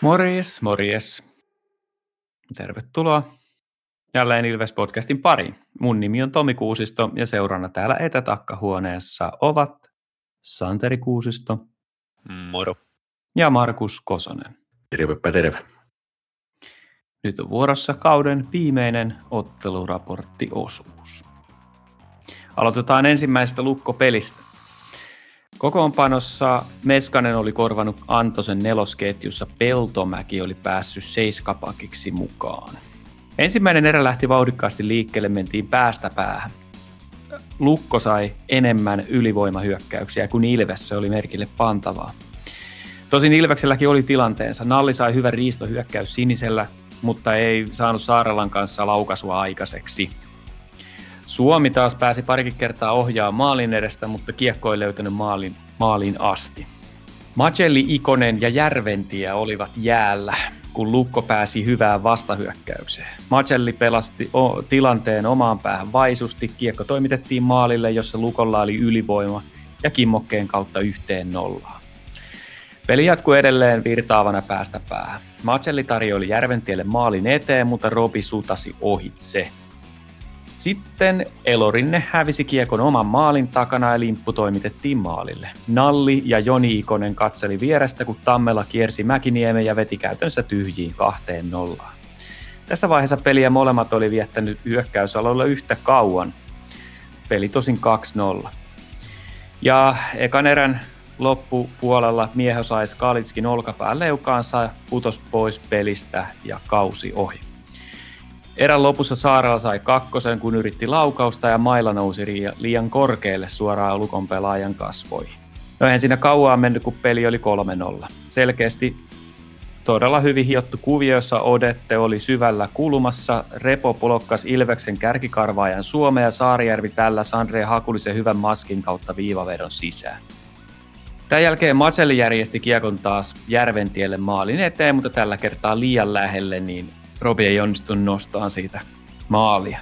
Morjes, morjes. Tervetuloa jälleen Ilves-podcastin pariin. Mun nimi on Tomi Kuusisto ja seurana täällä etätakkahuoneessa ovat Santeri Kuusisto. Moro. Ja Markus Kosonen. Tervepä terve. Nyt on vuorossa kauden viimeinen otteluraporttiosuus. Aloitetaan ensimmäisestä lukkopelistä. Kokoonpanossa Meskanen oli korvanut Antosen nelosketjussa, Peltomäki oli päässyt seiskapakiksi mukaan. Ensimmäinen erä lähti vauhdikkaasti liikkeelle, mentiin päästä päähän. Lukko sai enemmän ylivoimahyökkäyksiä kuin Ilves, se oli merkille pantavaa. Tosin Ilvekselläkin oli tilanteensa. Nalli sai hyvän riistohyökkäys sinisellä, mutta ei saanut Saarelan kanssa laukasua aikaiseksi. Suomi taas pääsi parikin kertaa ohjaa maalin edestä, mutta kiekko ei löytänyt maalin, maalin asti. Macelli, Ikonen ja Järventie olivat jäällä, kun Lukko pääsi hyvään vastahyökkäykseen. Macelli pelasti o- tilanteen omaan päähän vaisusti, kiekko toimitettiin maalille, jossa Lukolla oli ylivoima ja kimmokkeen kautta yhteen nollaan. Peli jatkui edelleen virtaavana päästä päähän. Macelli tarjoili Järventielle maalin eteen, mutta Robi sutasi ohitse. Sitten Elorinne hävisi kiekon oman maalin takana ja limppu toimitettiin maalille. Nalli ja Joni Ikonen katseli vierestä, kun Tammela kiersi Mäkiniemen ja veti käytännössä tyhjiin kahteen nollaan. Tässä vaiheessa peliä molemmat oli viettänyt hyökkäysaloilla yhtä kauan. Peli tosin 2-0. Ja ekan erän loppupuolella mieho sai Skalitskin olkapään leukaansa, putos pois pelistä ja kausi ohi. Erän lopussa Saarella sai kakkosen, kun yritti laukausta ja mailla nousi liian korkealle suoraan Lukon pelaajan kasvoihin. No eihän siinä kauaa mennyt, kun peli oli 3-0. Selkeästi todella hyvin hiottu kuvio, jossa Odette oli syvällä kulmassa. Repo polokkas Ilveksen kärkikarvaajan Suomea ja Saarijärvi tällä Sandre Hakulisen hyvän maskin kautta viivavedon sisään. Tämän jälkeen Matseli järjesti kiekon taas Järventielle maalin eteen, mutta tällä kertaa liian lähelle, niin Robi ei onnistunut nostamaan siitä maalia.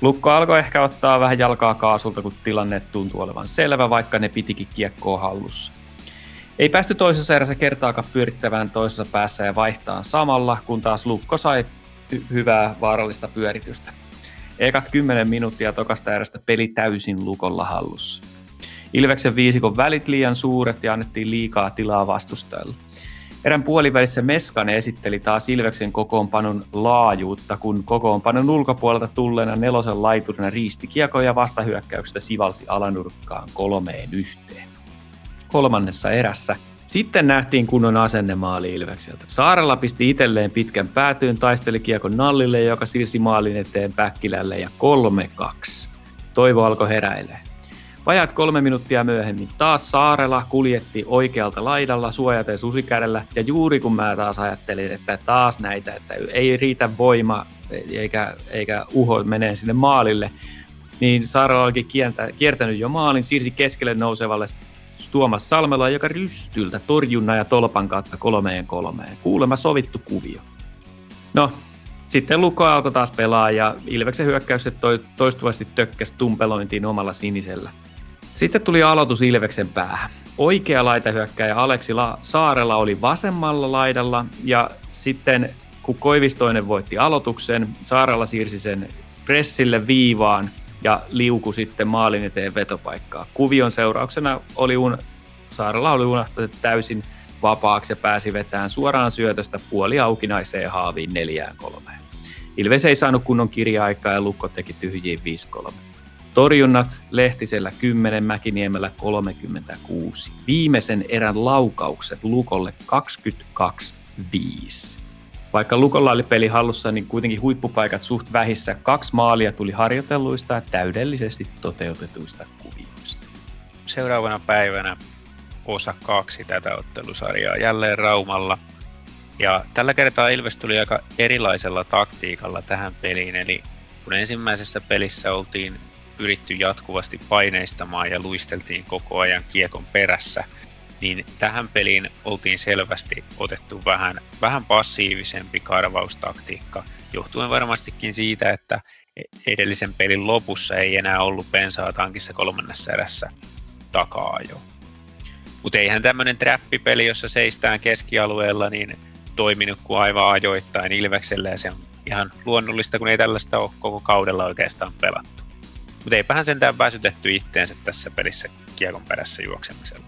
Lukko alkoi ehkä ottaa vähän jalkaa kaasulta, kun tilanne tuntuu olevan selvä, vaikka ne pitikin kiekkoa hallussa. Ei päästy toisessa erässä kertaakaan pyörittävään toisessa päässä ja vaihtaa samalla, kun taas Lukko sai hyvää vaarallista pyöritystä. Ekat 10 minuuttia tokasta erästä peli täysin Lukolla hallussa. Ilveksen viisikon välit liian suuret ja annettiin liikaa tilaa vastustajalle. Erän puolivälissä Meskanen esitteli taas Ilveksen kokoonpanon laajuutta, kun kokoonpanon ulkopuolelta tulleena nelosen laiturina riisti kiekoja vastahyökkäyksestä sivalsi alanurkkaan kolmeen yhteen. Kolmannessa erässä sitten nähtiin kunnon asennemaali Ilvekseltä. Saarella pisti itselleen pitkän päätyyn, taisteli kiekon Nallille, joka siirsi maalin eteen Päkkilälle ja 3-2. Toivo alkoi heräilee. Vajat kolme minuuttia myöhemmin taas Saarela kuljetti oikealta laidalla suojaten susikädellä ja juuri kun mä taas ajattelin, että taas näitä, että ei riitä voima eikä, eikä uho menee sinne maalille, niin Saarela olikin kiertänyt jo maalin, siirsi keskelle nousevalle Tuomas Salmela, joka rystyltä torjunnan ja tolpan kautta kolmeen kolmeen. Kuulemma sovittu kuvio. No, sitten Lukko alkoi taas pelaa ja Ilveksen hyökkäykset toistuvasti tökkäsi tumpelointiin omalla sinisellä. Sitten tuli aloitus Ilveksen päähän. Oikea laitahyökkäjä Aleksi La- Saarella oli vasemmalla laidalla ja sitten kun Koivistoinen voitti aloituksen, Saarella siirsi sen pressille viivaan ja liuku sitten maalin eteen vetopaikkaa. Kuvion seurauksena oli un- Saarella oli unohtanut täysin vapaaksi ja pääsi vetämään suoraan syötöstä puoli aukinaiseen haaviin neljään kolmeen. Ilves ei saanut kunnon kirja-aikaa ja Lukko teki tyhjiin 5-3. Torjunnat Lehtisellä 10, Mäkiniemellä 36. Viimeisen erän laukaukset Lukolle 22-5. Vaikka Lukolla oli peli hallussa, niin kuitenkin huippupaikat suht vähissä. Kaksi maalia tuli harjoitelluista ja täydellisesti toteutetuista kuvioista. Seuraavana päivänä osa kaksi tätä ottelusarjaa jälleen Raumalla. Ja tällä kertaa Ilves tuli aika erilaisella taktiikalla tähän peliin, eli kun ensimmäisessä pelissä oltiin pyritty jatkuvasti paineistamaan ja luisteltiin koko ajan kiekon perässä, niin tähän peliin oltiin selvästi otettu vähän, vähän passiivisempi karvaustaktiikka, johtuen varmastikin siitä, että edellisen pelin lopussa ei enää ollut bensaa tankissa kolmannessa erässä takaa jo. Mutta eihän tämmöinen trappipeli, jossa seistään keskialueella, niin toiminut kuin aivan ajoittain Ilvekselle ja se on ihan luonnollista, kun ei tällaista ole koko kaudella oikeastaan pelattu. Mutta eipähän sentään väsytetty itteensä tässä pelissä kiekon perässä juoksemisella.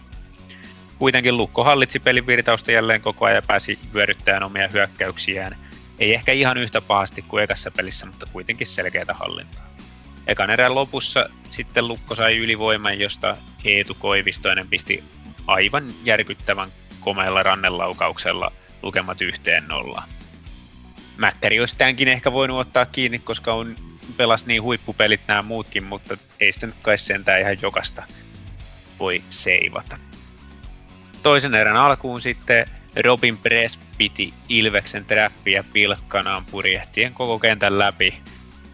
Kuitenkin Lukko hallitsi pelin virtausta jälleen koko ajan ja pääsi vyöryttämään omia hyökkäyksiään. Ei ehkä ihan yhtä pahasti kuin ekassa pelissä, mutta kuitenkin selkeätä hallintaa. Ekan erään lopussa sitten Lukko sai ylivoiman, josta Eetu Koivistoinen pisti aivan järkyttävän komealla rannelaukauksella lukemat yhteen nollaan. Mäkkäri olisi tämänkin ehkä voinut ottaa kiinni, koska on pelas niin huippupelit nämä muutkin, mutta ei sitä nyt kai sentään ihan jokasta voi seivata. Toisen erän alkuun sitten Robin Press piti Ilveksen trappiä pilkkanaan purjehtien koko kentän läpi.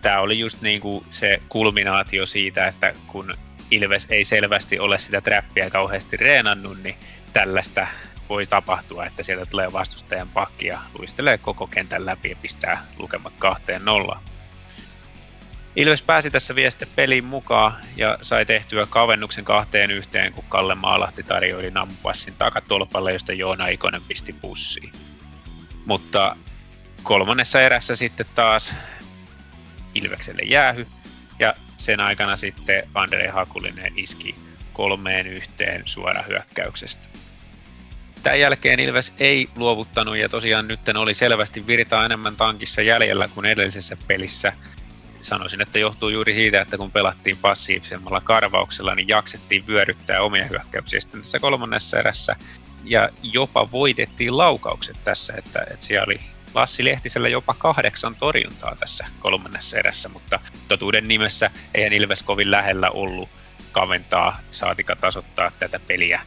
Tämä oli just niin kuin se kulminaatio siitä, että kun Ilves ei selvästi ole sitä trappia kauheasti reenannut, niin tällaista voi tapahtua, että sieltä tulee vastustajan pakki ja luistelee koko kentän läpi ja pistää lukemat kahteen nollaan. Ilves pääsi tässä vieste peliin mukaan ja sai tehtyä kavennuksen kahteen yhteen, kun Kalle Maalahti tarjoili nampupassin takatolpalle, josta Joona Ikonen pisti pussiin. Mutta kolmannessa erässä sitten taas Ilvekselle jäähy, ja sen aikana sitten Andre Hakulinen iski kolmeen yhteen suora hyökkäyksestä. Tämän jälkeen Ilves ei luovuttanut ja tosiaan nyt oli selvästi virtaa enemmän tankissa jäljellä kuin edellisessä pelissä. Sanoisin, että johtuu juuri siitä, että kun pelattiin passiivisemmalla karvauksella, niin jaksettiin vyöryttää omia hyökkäyksiä sitten tässä kolmannessa erässä. Ja jopa voitettiin laukaukset tässä, että, että siellä oli Lassi Lehtisellä jopa kahdeksan torjuntaa tässä kolmannessa erässä, mutta totuuden nimessä eihän Ilves kovin lähellä ollut kaventaa, saatika tasoittaa tätä peliä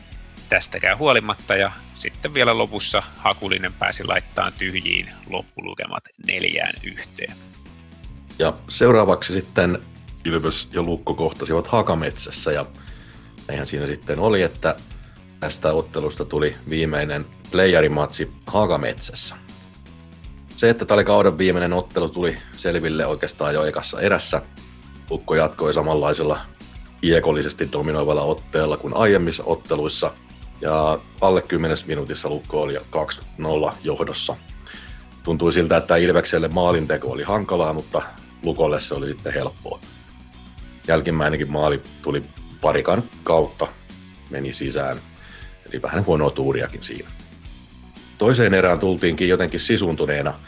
tästäkään huolimatta ja sitten vielä lopussa Hakulinen pääsi laittamaan tyhjiin loppulukemat neljään yhteen. Ja seuraavaksi sitten Ilves ja Lukko kohtasivat Hakametsässä ja eihän siinä sitten oli, että tästä ottelusta tuli viimeinen playerimatsi Hakametsässä. Se, että tämä oli kauden viimeinen ottelu, tuli selville oikeastaan jo ekassa erässä. Lukko jatkoi samanlaisella kiekollisesti dominoivalla otteella kuin aiemmissa otteluissa – ja alle 10 minuutissa Lukko oli 2-0 johdossa. Tuntui siltä, että Ilvekselle maalinteko oli hankalaa, mutta Lukolle se oli sitten helppoa. Jälkimmäinenkin maali tuli parikan kautta, meni sisään. Eli vähän huonoa tuuriakin siinä. Toiseen erään tultiinkin jotenkin sisuntuneena,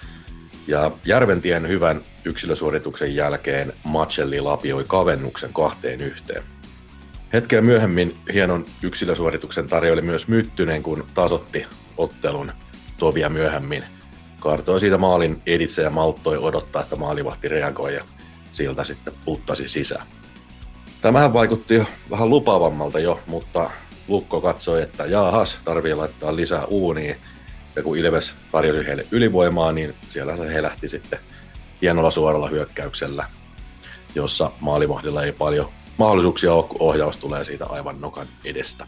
ja Järventien hyvän yksilösuorituksen jälkeen Macelli lapioi kavennuksen kahteen yhteen. Hetkeä myöhemmin hienon yksilösuorituksen tarjoili myös Myttynen, kun tasotti ottelun tovia myöhemmin. Kartoi siitä maalin editse ja malttoi odottaa, että maalivahti reagoi ja siltä sitten puttasi sisään. Tämähän vaikutti jo vähän lupaavammalta jo, mutta Lukko katsoi, että jaahas, tarvii laittaa lisää uuniin. Ja kun Ilves tarjosi heille ylivoimaa, niin siellä se he lähti sitten hienolla suoralla hyökkäyksellä, jossa maalivahdilla ei paljon mahdollisuuksia ole, kun ohjaus tulee siitä aivan nokan edestä.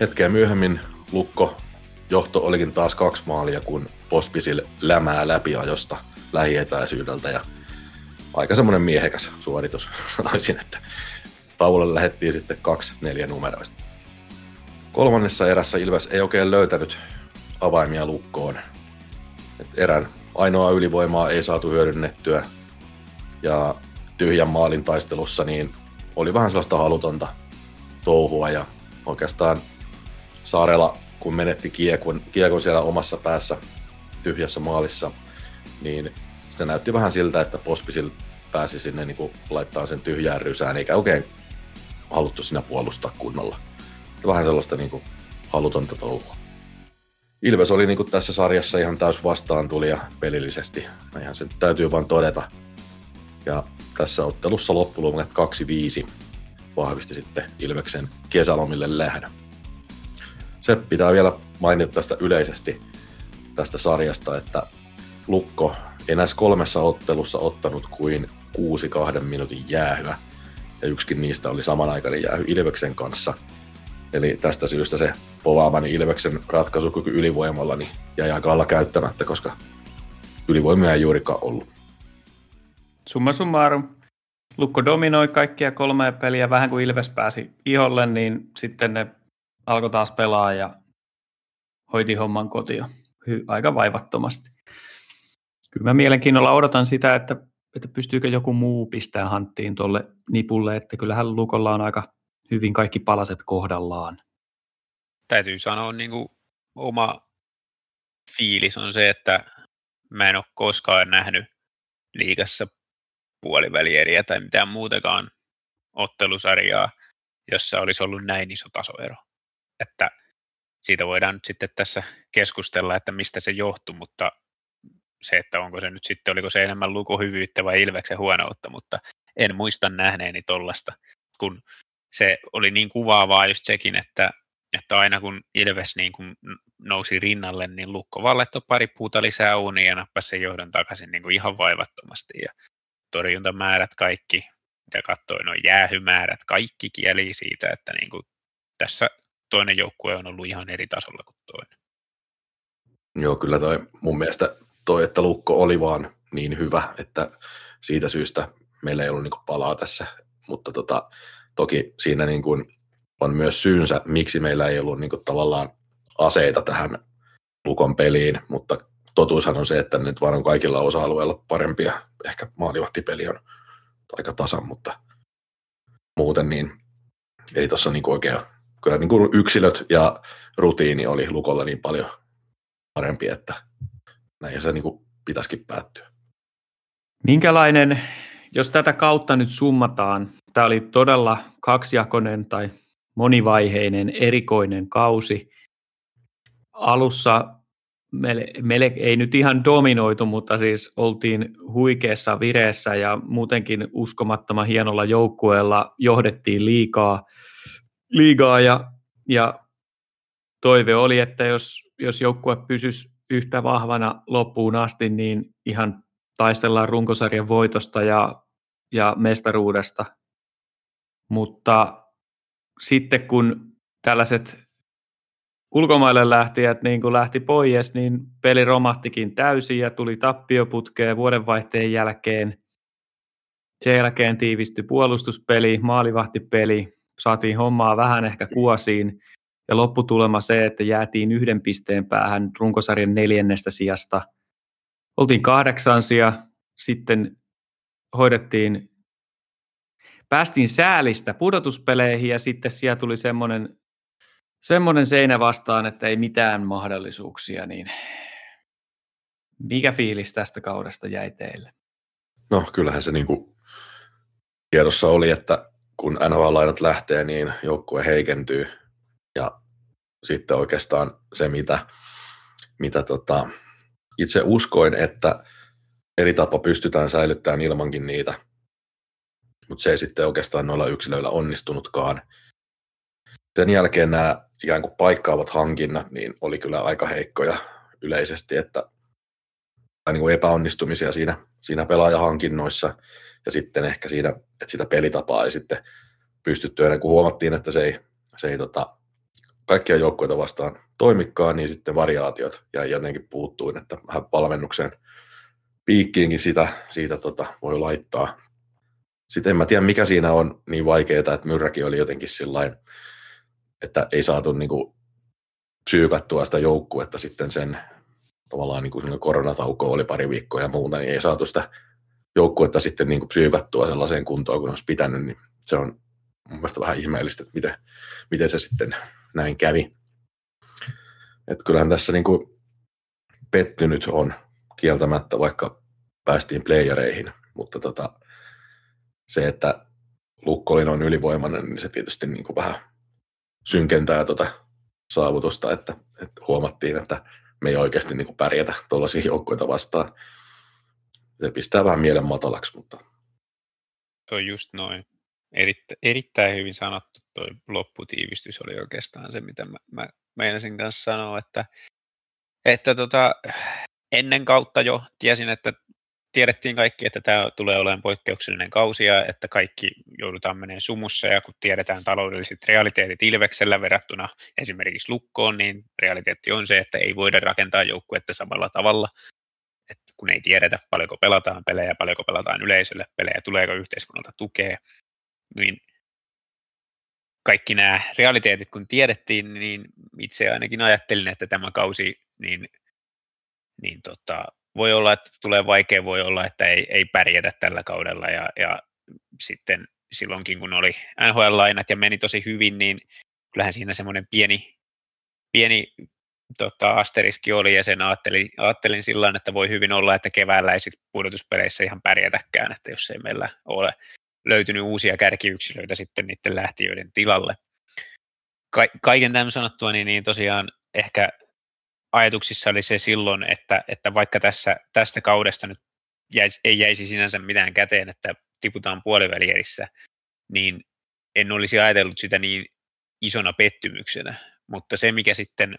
Hetkeä myöhemmin Lukko johto olikin taas kaksi maalia, kun Pospisil lämää läpiajosta lähietäisyydeltä ja aika semmoinen miehekäs suoritus sanoisin, että taululle lähettiin sitten kaksi neljä numeroista. Kolmannessa erässä Ilves ei oikein löytänyt avaimia lukkoon. Et erän ainoa ylivoimaa ei saatu hyödynnettyä ja tyhjän maalin taistelussa, niin oli vähän sellaista halutonta touhua ja oikeastaan Saarella, kun menetti kiekon, kiekon siellä omassa päässä tyhjässä maalissa, niin se näytti vähän siltä, että Pospisil pääsi sinne niin laittaa sen tyhjään rysään, eikä oikein haluttu sinä puolustaa kunnolla. Vähän sellaista niin kuin, halutonta touhua. Ilves oli niin kuin tässä sarjassa ihan täys vastaan tuli ja pelillisesti. Ihan se täytyy vain todeta. Ja tässä ottelussa loppuluomat 2-5 vahvisti sitten Ilveksen kesälomille lähdön. Se pitää vielä mainita tästä yleisesti tästä sarjasta, että Lukko ei näissä kolmessa ottelussa ottanut kuin kuusi kahden minuutin jäähyä, ja yksikin niistä oli samanaikainen jäähy Ilveksen kanssa. Eli tästä syystä se povaamani Ilveksen ratkaisukyky ylivoimalla niin jäi aika käyttämättä, koska ylivoimia ei juurikaan ollut. Summa summarum, Lukko dominoi kaikkia kolmea peliä, vähän kuin Ilves pääsi iholle, niin sitten ne alkoi taas pelaa ja hoiti homman kotiin. hy- aika vaivattomasti. Kyllä mä mielenkiinnolla odotan sitä, että, että pystyykö joku muu pistää hanttiin tuolle nipulle, että kyllähän Lukolla on aika hyvin kaikki palaset kohdallaan. Täytyy sanoa niin kuin oma fiilis on se, että mä en ole koskaan nähnyt liigassa puolivälieriä tai mitään muutakaan ottelusarjaa, jossa olisi ollut näin iso tasoero. Että siitä voidaan nyt sitten tässä keskustella, että mistä se johtui, mutta se, että onko se nyt sitten, oliko se enemmän lukuhyvyyttä vai Ilveksen huonoutta, mutta en muista nähneeni tollasta, kun se oli niin kuvaavaa just sekin, että, että aina kun Ilves niin kun nousi rinnalle, niin Lukko laittoi pari puuta lisää uuniin ja nappasi sen johdon takaisin niin kuin ihan vaivattomasti. Ja torjuntamäärät kaikki, mitä katsoin, on jäähymäärät, kaikki kieli siitä, että niin kuin tässä toinen joukkue on ollut ihan eri tasolla kuin toinen. Joo, kyllä toi mun mielestä toi, että Lukko oli vaan niin hyvä, että siitä syystä meillä ei ollut niin palaa tässä, mutta tota, toki siinä niin kuin on myös syynsä, miksi meillä ei ollut niin kuin tavallaan aseita tähän Lukon peliin, mutta totuushan on se, että nyt vaan on kaikilla osa-alueilla parempia. Ehkä maalivahtipeli on aika tasan, mutta muuten niin ei tuossa niin oikein, kyllä niin kuin yksilöt ja rutiini oli Lukolla niin paljon parempi, että näin se niin kuin pitäisikin päättyä. Minkälainen, jos tätä kautta nyt summataan, tämä oli todella kaksijakoinen tai monivaiheinen, erikoinen kausi. Alussa meille, meille ei nyt ihan dominoitu, mutta siis oltiin huikeassa vireessä ja muutenkin uskomattoman hienolla joukkueella johdettiin liikaa, liigaa ja, ja toive oli, että jos, jos joukkue pysyisi yhtä vahvana loppuun asti, niin ihan taistellaan runkosarjan voitosta ja, ja mestaruudesta. Mutta sitten kun tällaiset ulkomaille lähtijät niin kun lähti pois, niin peli romahtikin täysin ja tuli tappioputkeen vuodenvaihteen jälkeen. Sen jälkeen tiivistyi puolustuspeli, maalivahtipeli, saatiin hommaa vähän ehkä kuosiin ja lopputulema se, että jäätiin yhden pisteen päähän runkosarjan neljännestä sijasta. Oltiin kahdeksansia, sitten hoidettiin, päästiin säälistä pudotuspeleihin ja sitten siellä tuli semmoinen, semmoinen seinä vastaan, että ei mitään mahdollisuuksia, niin mikä fiilis tästä kaudesta jäi teille? No kyllähän se niin kuin tiedossa oli, että kun NHL-lainat lähtee, niin joukkue heikentyy. Ja sitten oikeastaan se, mitä, mitä tota, itse uskoin, että eri tapa pystytään säilyttämään ilmankin niitä, mutta se ei sitten oikeastaan noilla yksilöillä onnistunutkaan. Sen jälkeen nämä ikään kuin paikkaavat hankinnat niin oli kyllä aika heikkoja yleisesti, että niin kuin epäonnistumisia siinä, siinä pelaajahankinnoissa ja sitten ehkä siinä, että sitä pelitapaa ei sitten pystytty ennen kuin huomattiin, että se ei, se ei tota, kaikkia joukkoita vastaan toimikkaan, niin sitten variaatiot jäi jotenkin puuttuin, että vähän valmennuksen piikkiinkin sitä, siitä tota, voi laittaa. Sitten en mä tiedä, mikä siinä on niin vaikeaa, että Myrräkin oli jotenkin sillain, että ei saatu niin kuin, psyykattua sitä joukkuetta sitten sen tavallaan niin kuin koronatauko oli pari viikkoa ja muuta, niin ei saatu sitä joukkuetta sitten niin kuin psyykattua sellaiseen kuntoon, kun olisi pitänyt, niin se on mun mielestä vähän ihmeellistä, että miten, miten se sitten näin kävi. Et kyllähän tässä niin kuin pettynyt on kieltämättä, vaikka päästiin playereihin, mutta tota, se, että Lukko oli noin ylivoimainen, niin se tietysti niin kuin vähän synkentää tuota saavutusta, että, että huomattiin, että me ei oikeasti niin kuin pärjätä tuollaisia joukkoita vastaan. Se pistää vähän mielen matalaksi, mutta... Se on just noin. Erittä, erittäin hyvin sanottu tuo lopputiivistys oli oikeastaan se, mitä mä, mä meinasin kanssa sanoa, että, että tota, ennen kautta jo tiesin, että tiedettiin kaikki, että tämä tulee olemaan poikkeuksellinen kausi ja että kaikki joudutaan menemään sumussa ja kun tiedetään taloudelliset realiteetit Ilveksellä verrattuna esimerkiksi Lukkoon, niin realiteetti on se, että ei voida rakentaa joukkuetta samalla tavalla, kun ei tiedetä paljonko pelataan pelejä, paljonko pelataan yleisölle pelejä, tuleeko yhteiskunnalta tukea, niin kaikki nämä realiteetit kun tiedettiin, niin itse ainakin ajattelin, että tämä kausi niin niin tota, voi olla, että tulee vaikea, voi olla, että ei, ei pärjätä tällä kaudella ja, ja sitten silloinkin, kun oli NHL-lainat ja meni tosi hyvin, niin kyllähän siinä semmoinen pieni, pieni tota, asteriski oli ja sen ajattelin, ajattelin sillä että voi hyvin olla, että keväällä ei sitten pudotuspeleissä ihan pärjätäkään, että jos ei meillä ole löytynyt uusia kärkiyksilöitä sitten niiden lähtiöiden tilalle. Ka- kaiken tämän sanottua, niin, niin tosiaan ehkä ajatuksissa oli se silloin, että, että vaikka tässä, tästä kaudesta nyt jäisi, ei jäisi sinänsä mitään käteen, että tiputaan puolivälierissä, niin en olisi ajatellut sitä niin isona pettymyksenä. Mutta se, mikä sitten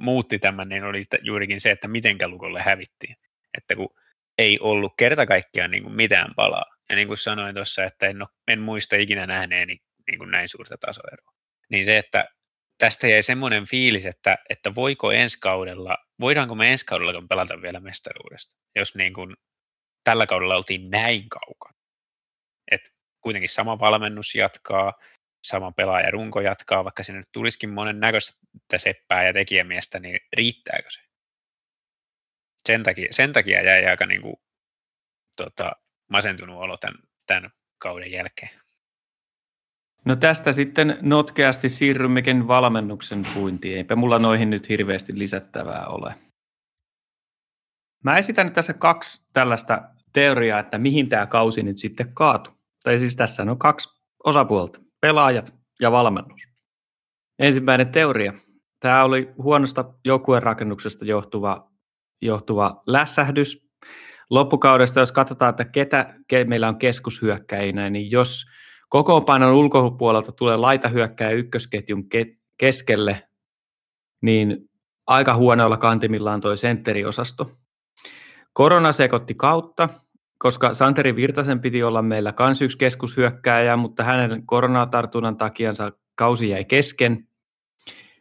muutti tämän, niin oli juurikin se, että miten Lukolle hävittiin. Että kun ei ollut kerta kaikkiaan niin kuin mitään palaa. Ja niin kuin sanoin tuossa, että en, ole, en muista ikinä nähneeni niin kuin näin suurta tasoeroa. Niin se, että tästä jäi semmoinen fiilis, että, että voiko ensi kaudella, voidaanko me ensi kaudella pelata vielä mestaruudesta, jos niin kuin tällä kaudella oltiin näin kaukana. Et kuitenkin sama valmennus jatkaa, sama pelaaja runko jatkaa, vaikka sinne nyt tulisikin monen näköistä seppää ja tekijämiestä, niin riittääkö se? Sen takia, sen takia jäi aika niin kuin, tota, masentunut olo tämän, tämän kauden jälkeen. No tästä sitten notkeasti siirrymmekin valmennuksen puintiin. Eipä mulla noihin nyt hirveästi lisättävää ole. Mä esitän nyt tässä kaksi tällaista teoriaa, että mihin tämä kausi nyt sitten kaatu. Tai siis tässä on kaksi osapuolta, pelaajat ja valmennus. Ensimmäinen teoria. Tämä oli huonosta joukkueen rakennuksesta johtuva, johtuva lässähdys. Loppukaudesta, jos katsotaan, että ketä meillä on keskushyökkäinä, niin jos kokoonpanon ulkopuolelta tulee laitahyökkäjä ykkösketjun keskelle, niin aika huonoilla kantimillaan toi sentteriosasto. Korona sekoitti kautta, koska Santeri Virtasen piti olla meillä kans yksi keskushyökkääjä, mutta hänen koronatartunnan takiansa kausi jäi kesken.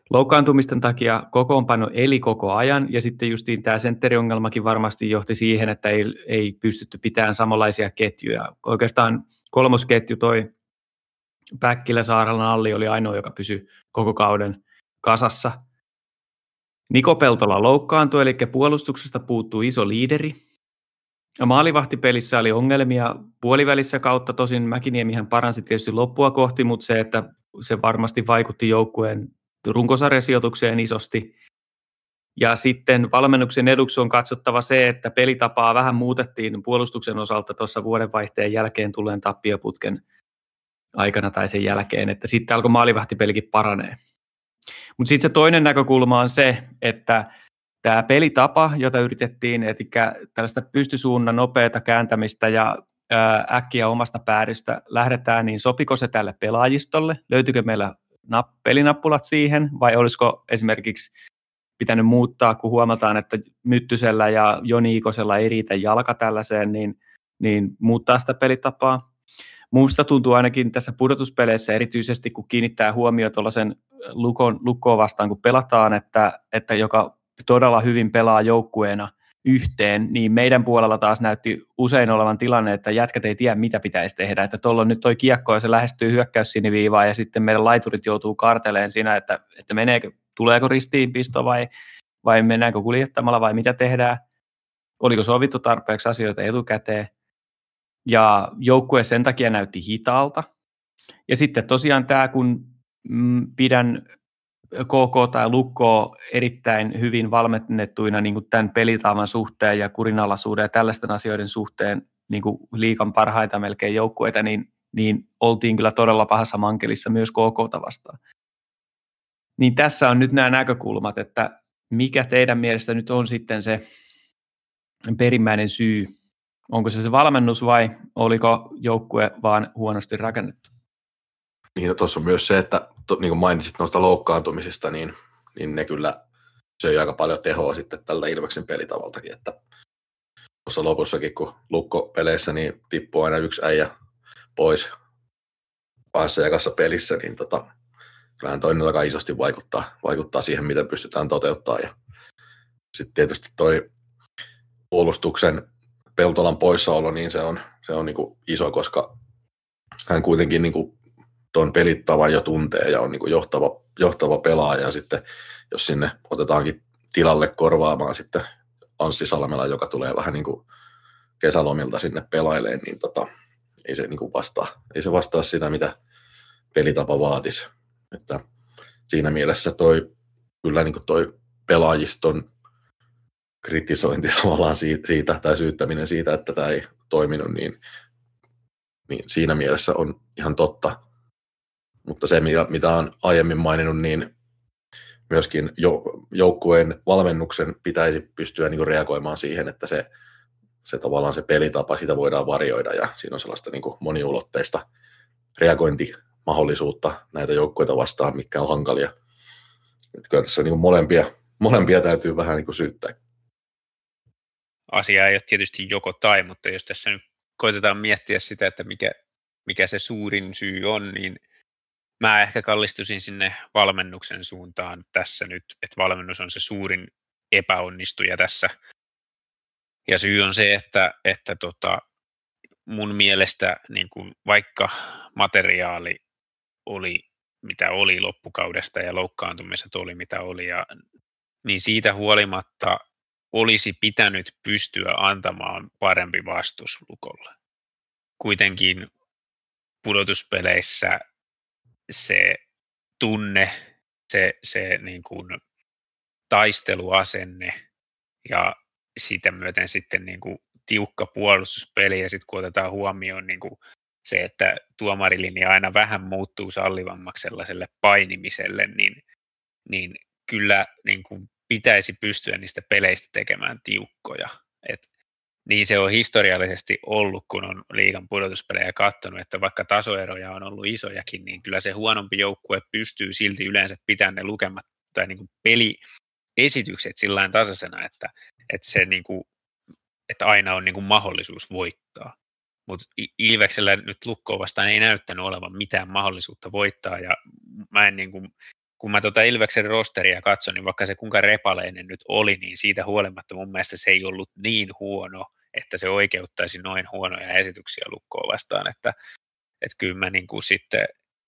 Loukkaantumisten takia kokoonpano eli koko ajan, ja sitten justiin tämä sentteriongelmakin varmasti johti siihen, että ei, ei pystytty pitämään samanlaisia ketjuja. Oikeastaan kolmosketju toi Päkkilä, Saaralan, Alli oli ainoa, joka pysyi koko kauden kasassa. Niko Peltola loukkaantui, eli puolustuksesta puuttuu iso liideri. Maalivahtipelissä oli ongelmia puolivälissä kautta, tosin Mäkiniemihän paransi tietysti loppua kohti, mutta se, että se varmasti vaikutti joukkueen runkosarjasijoitukseen isosti. Ja sitten valmennuksen eduksi on katsottava se, että pelitapaa vähän muutettiin puolustuksen osalta tuossa vuodenvaihteen jälkeen tulleen tappioputken aikana tai sen jälkeen, että sitten alkoi maalivahtipelikin paranee. Mutta sitten se toinen näkökulma on se, että tämä pelitapa, jota yritettiin, eli tällaista pystysuunnan nopeata kääntämistä ja äkkiä omasta päädystä lähdetään, niin sopiko se tälle pelaajistolle? Löytyykö meillä pelinappulat siihen vai olisiko esimerkiksi pitänyt muuttaa, kun huomataan, että Myttysellä ja Joni Ikosella ei riitä jalka tällaiseen, niin, niin muuttaa sitä pelitapaa. Muusta tuntuu ainakin tässä pudotuspeleissä erityisesti, kun kiinnittää huomioon tuollaisen lukon, lukkoon vastaan, kun pelataan, että, että joka todella hyvin pelaa joukkueena yhteen, niin meidän puolella taas näytti usein olevan tilanne, että jätkät ei tiedä, mitä pitäisi tehdä, että tuolla on nyt toi kiekko ja se lähestyy hyökkäyssiniviivaan ja sitten meidän laiturit joutuu karteleen siinä, että, että meneekö, tuleeko ristiinpisto vai, vai mennäänkö kuljettamalla vai mitä tehdään, oliko sovittu tarpeeksi asioita etukäteen, ja joukkue sen takia näytti hitaalta. Ja sitten tosiaan tämä, kun mm, pidän KK tai Lukko erittäin hyvin valmennettuina niin kuin tämän pelitaavan suhteen ja kurinalaisuuden ja tällaisten asioiden suhteen niin kuin liikan parhaita melkein joukkueita, niin, niin oltiin kyllä todella pahassa mankelissa myös KK vastaan. Niin tässä on nyt nämä näkökulmat, että mikä teidän mielestä nyt on sitten se perimmäinen syy Onko se se valmennus vai oliko joukkue vaan huonosti rakennettu? Niin, no tuossa on myös se, että to, niin kuin mainitsit noista loukkaantumisista, niin, niin ne kyllä söi aika paljon tehoa sitten tältä Ilveksen pelitavaltakin, että tuossa lopussakin, kun lukko-peleissä, niin tippuu aina yksi äijä pois päässä jakassa pelissä, niin tota, kyllähän toinen aika isosti vaikuttaa, vaikuttaa siihen, miten pystytään toteuttaa. Ja sitten tietysti toi puolustuksen Peltolan poissaolo, niin se on, se on niin kuin iso, koska hän kuitenkin niin kuin tuon pelittavan jo tuntee ja on niin kuin johtava, johtava pelaaja. Ja sitten jos sinne otetaankin tilalle korvaamaan sitten Anssi Salmela, joka tulee vähän niin kuin kesälomilta sinne pelaileen, niin tota, ei se niin kuin vastaa, ei se vastaa sitä, mitä pelitapa vaatisi. Että siinä mielessä toi, kyllä niin kuin toi pelaajiston kritisointi tavallaan siitä, tai syyttäminen siitä, että tämä ei toiminut, niin, niin siinä mielessä on ihan totta. Mutta se, mitä on aiemmin maininnut, niin myöskin joukkueen valmennuksen pitäisi pystyä niin reagoimaan siihen, että se, se tavallaan se pelitapa, sitä voidaan varjoida ja siinä on sellaista niin moniulotteista reagointimahdollisuutta näitä joukkueita vastaan, mikä on hankalia. Että kyllä tässä niin molempia, molempia täytyy vähän niin syyttää. Asia ei ole tietysti joko tai, mutta jos tässä nyt koitetaan miettiä sitä, että mikä, mikä se suurin syy on, niin mä ehkä kallistusin sinne valmennuksen suuntaan tässä nyt, että valmennus on se suurin epäonnistuja tässä. Ja syy on se, että, että tota, mun mielestä niin kun vaikka materiaali oli mitä oli loppukaudesta ja loukkaantumiset oli mitä oli, ja, niin siitä huolimatta olisi pitänyt pystyä antamaan parempi vastus Lukolle. Kuitenkin pudotuspeleissä se tunne, se, se niin kuin taisteluasenne ja siitä myöten sitten niin kuin tiukka puolustuspeli ja sitten kun otetaan huomioon niin kuin se, että tuomarilinja aina vähän muuttuu sallivammaksi sellaiselle painimiselle, niin, niin kyllä niin kuin pitäisi pystyä niistä peleistä tekemään tiukkoja. Et niin se on historiallisesti ollut, kun on liigan pudotuspelejä katsonut, että vaikka tasoeroja on ollut isojakin, niin kyllä se huonompi joukkue pystyy silti yleensä pitämään ne lukemat tai niin kuin peliesitykset sillä tasaisena, että, että, se niin kuin, että aina on niin kuin mahdollisuus voittaa. Mutta Ilveksellä nyt lukkoa vastaan ei näyttänyt olevan mitään mahdollisuutta voittaa, ja mä en niin kuin, kun mä tuota Ilveksen rosteria katson, niin vaikka se kuinka repaleinen nyt oli, niin siitä huolimatta mun mielestä se ei ollut niin huono, että se oikeuttaisi noin huonoja esityksiä lukkoa vastaan, että, että kyllä mä niin kuin sitten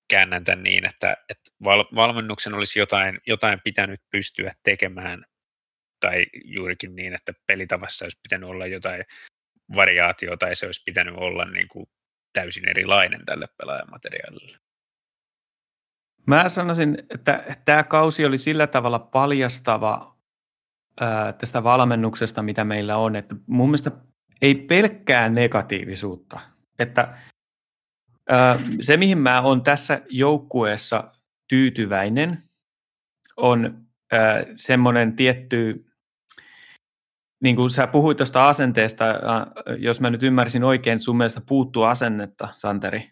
käännän tämän niin, että, että val, valmennuksen olisi jotain, jotain pitänyt pystyä tekemään, tai juurikin niin, että pelitavassa olisi pitänyt olla jotain variaatio, tai se olisi pitänyt olla niin kuin täysin erilainen tälle pelaajamateriaalille. Mä sanoisin, että tämä kausi oli sillä tavalla paljastava ää, tästä valmennuksesta, mitä meillä on, että mun mielestä ei pelkkää negatiivisuutta. Että se, mihin mä oon tässä joukkueessa tyytyväinen, on semmoinen tietty, niin kuin sä puhuit tuosta asenteesta, jos mä nyt ymmärsin oikein, sun mielestä puuttuu asennetta, Santeri.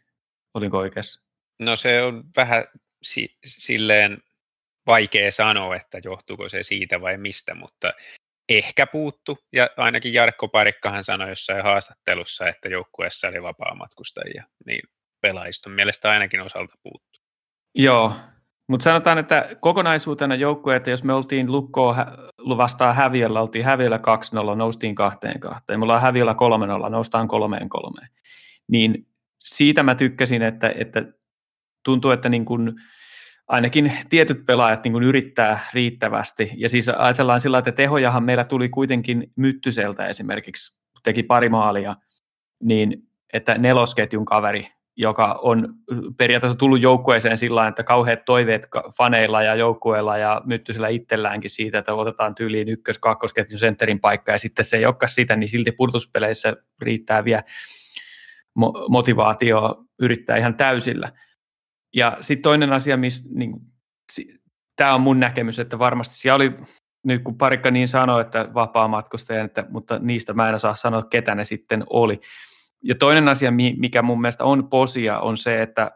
Olinko oikeassa? No se on vähän si- silleen vaikea sanoa, että johtuuko se siitä vai mistä, mutta ehkä puuttu. Ja ainakin Jarkko Parikkahan sanoi jossain haastattelussa, että joukkueessa oli vapaa-matkustajia, niin pelaajiston mielestä ainakin osalta puuttu. Joo, mutta sanotaan, että kokonaisuutena joukkue, että jos me oltiin lukkoa vastaan häviöllä, oltiin häviöllä 2-0, noustiin 2-2, me ollaan häviöllä 3-0, noustaan 3-3, niin siitä mä tykkäsin, että, että tuntuu, että niin kuin ainakin tietyt pelaajat niin yrittää riittävästi. Ja siis ajatellaan sillä että tehojahan meillä tuli kuitenkin Myttyseltä esimerkiksi, teki pari maalia, niin että nelosketjun kaveri, joka on periaatteessa tullut joukkueeseen sillä että kauheat toiveet faneilla ja joukkueilla ja Myttysellä itselläänkin siitä, että otetaan tyyliin ykkös-, kakkosketjun sentterin paikka ja sitten se ei olekaan sitä, niin silti purtuspeleissä riittää vielä motivaatio yrittää ihan täysillä. Ja sitten toinen asia, niin, tämä on mun näkemys, että varmasti siellä oli, nyt kun parikka niin sanoi, että vapaa matkustaja, että, mutta niistä mä en osaa sanoa, ketä ne sitten oli. Ja toinen asia, mikä mun mielestä on posia, on se, että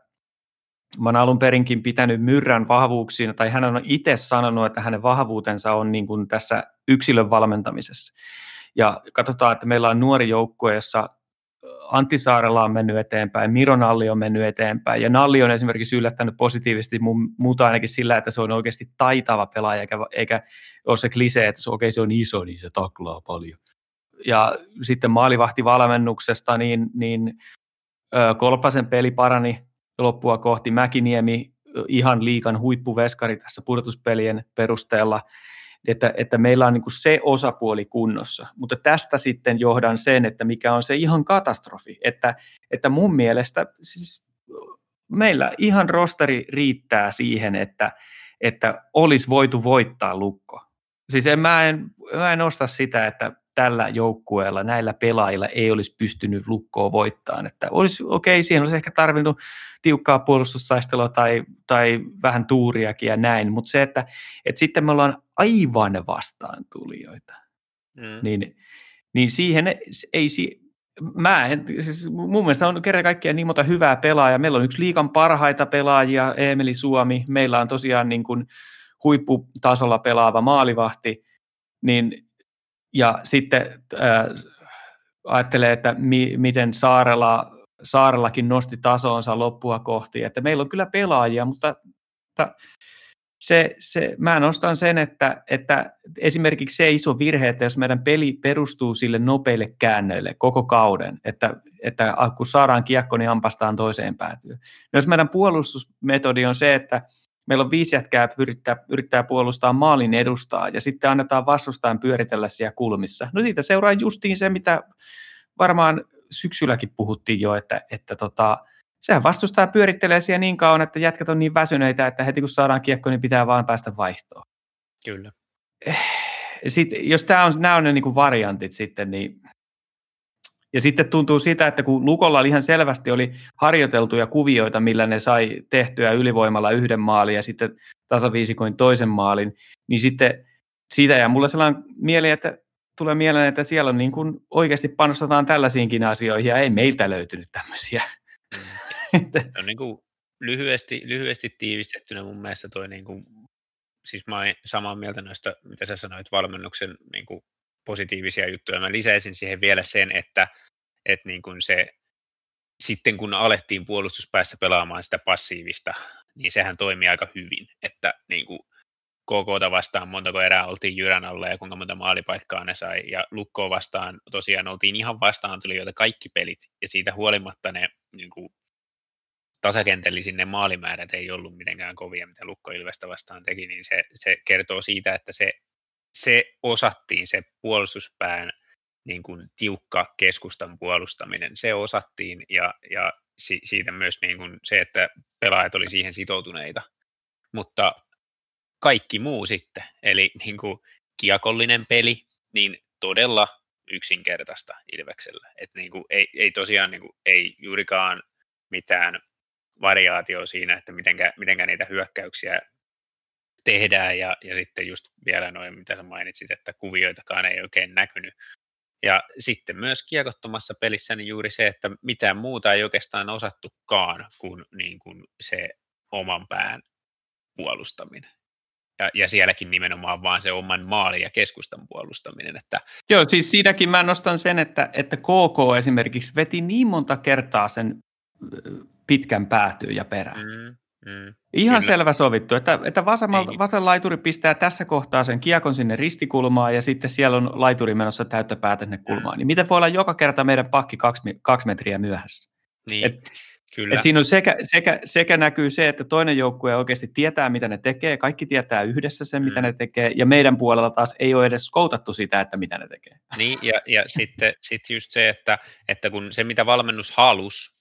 mä oon alun perinkin pitänyt Myrrän vahvuuksiin, tai hän on itse sanonut, että hänen vahvuutensa on niin kuin tässä yksilön valmentamisessa. Ja katsotaan, että meillä on nuori joukkue, jossa Antti Saarella on mennyt eteenpäin, Miro Nalli on mennyt eteenpäin, ja Nalli on esimerkiksi yllättänyt positiivisesti muuta ainakin sillä, että se on oikeasti taitava pelaaja, eikä, eikä ole se klisee, että se, okay, se on iso, niin se taklaa paljon. Ja sitten maalivahtivalmennuksesta, niin, niin Kolpasen peli parani loppua kohti, Mäkiniemi ihan liikan huippuveskari tässä pudotuspelien perusteella, että, että meillä on niin kuin se osapuoli kunnossa. Mutta tästä sitten johdan sen, että mikä on se ihan katastrofi, että, että mun mielestä siis meillä ihan rosteri riittää siihen, että, että olisi voitu voittaa lukko. Siis en, mä, en, mä en osta sitä, että tällä joukkueella, näillä pelaajilla ei olisi pystynyt lukkoa voittamaan. Että olisi, okei, okay, siihen olisi ehkä tarvinnut tiukkaa puolustustaistelua tai, tai vähän tuuriakin ja näin, mutta se, että, että sitten me ollaan aivan vastaan tulijoita, mm. niin, niin siihen ei, mä en, siis mun mielestä on kerta kaikkiaan niin monta hyvää pelaajaa. Meillä on yksi liikan parhaita pelaajia, Emeli Suomi. Meillä on tosiaan niin kuin huipputasolla pelaava maalivahti. Niin, ja sitten äh, ajattelee, että mi, miten Saarella, Saarellakin nosti tasonsa loppua kohti. Että meillä on kyllä pelaajia, mutta, mutta se, se, mä nostan sen, että, että esimerkiksi se iso virhe, että jos meidän peli perustuu sille nopeille käännöille koko kauden, että, että kun saadaan kiekko, niin ampastaan toiseen päätyyn. No jos meidän puolustusmetodi on se, että meillä on viisi jätkää yrittää, yrittää puolustaa maalin edustaa ja sitten annetaan vastustajan pyöritellä siellä kulmissa. No siitä seuraa justiin se, mitä varmaan syksylläkin puhuttiin jo, että, että tota, sehän vastustaa pyörittelee siellä niin kauan, että jätkät on niin väsyneitä, että heti kun saadaan kiekko, niin pitää vaan päästä vaihtoon. Kyllä. Sitten, jos tämä on, nämä on ne niin kuin variantit sitten, niin ja sitten tuntuu sitä, että kun Lukolla oli ihan selvästi oli harjoiteltuja kuvioita, millä ne sai tehtyä ylivoimalla yhden maalin ja sitten tasaviisikoin toisen maalin, niin sitten siitä ja mulle sellainen mieli, että tulee mieleen, että siellä on niin kuin oikeasti panostetaan tällaisiinkin asioihin ja ei meiltä löytynyt tämmöisiä. no, niin kuin lyhyesti, lyhyesti tiivistettynä mun mielestä toi niin kuin, siis mä olen samaa mieltä noista, mitä sä sanoit, valmennuksen niin kuin positiivisia juttuja. Mä lisäisin siihen vielä sen, että, että niin kuin se, sitten kun alettiin puolustuspäässä pelaamaan sitä passiivista, niin sehän toimii aika hyvin, että niin kuin KKta vastaan montako erää oltiin Jyrän alla ja kuinka monta maalipaikkaa ne sai, ja Lukkoa vastaan tosiaan oltiin ihan vastaan tulijoita kaikki pelit, ja siitä huolimatta ne niin kuin, tasakentellisin ne maalimäärät ei ollut mitenkään kovia, mitä Lukko Ilvestä vastaan teki, niin se, se kertoo siitä, että se, se osattiin, se puolustuspään niin kuin tiukka keskustan puolustaminen, se osattiin ja, ja si, siitä myös niin kuin se, että pelaajat oli siihen sitoutuneita. Mutta kaikki muu sitten, eli niin kuin kiekollinen peli, niin todella yksinkertaista Ilveksellä. Et niin kuin ei, ei tosiaan niin kuin, ei juurikaan mitään variaatio siinä, että mitenkä, mitenkä niitä hyökkäyksiä tehdään ja, ja sitten just vielä noin, mitä sä mainitsit, että kuvioitakaan ei oikein näkynyt. Ja sitten myös kiekottomassa pelissä niin juuri se, että mitään muuta ei oikeastaan osattukaan kuin, niin kuin se oman pään puolustaminen. Ja, ja sielläkin nimenomaan vaan se oman maalin ja keskustan puolustaminen. Että... Joo, siis siinäkin mä nostan sen, että, että KK esimerkiksi veti niin monta kertaa sen pitkän päätyyn ja perään. Mm, mm, Ihan kyllä. selvä sovittu, että, että vasemmalta, vasen laituri pistää tässä kohtaa sen kiekon sinne ristikulmaan ja sitten siellä on laituri menossa täyttä päätä sinne kulmaan. Mm. Niin miten voi olla joka kerta meidän pakki kaksi, kaksi metriä myöhässä? Niin. Et, Kyllä. Et siinä on sekä, sekä, sekä näkyy se, että toinen joukkue oikeasti tietää, mitä ne tekee, kaikki tietää yhdessä sen, mm. mitä ne tekee, ja meidän puolella taas ei ole edes skoutattu sitä, että mitä ne tekee. Niin, ja, ja sitten sit just se, että, että kun se, mitä valmennus halus,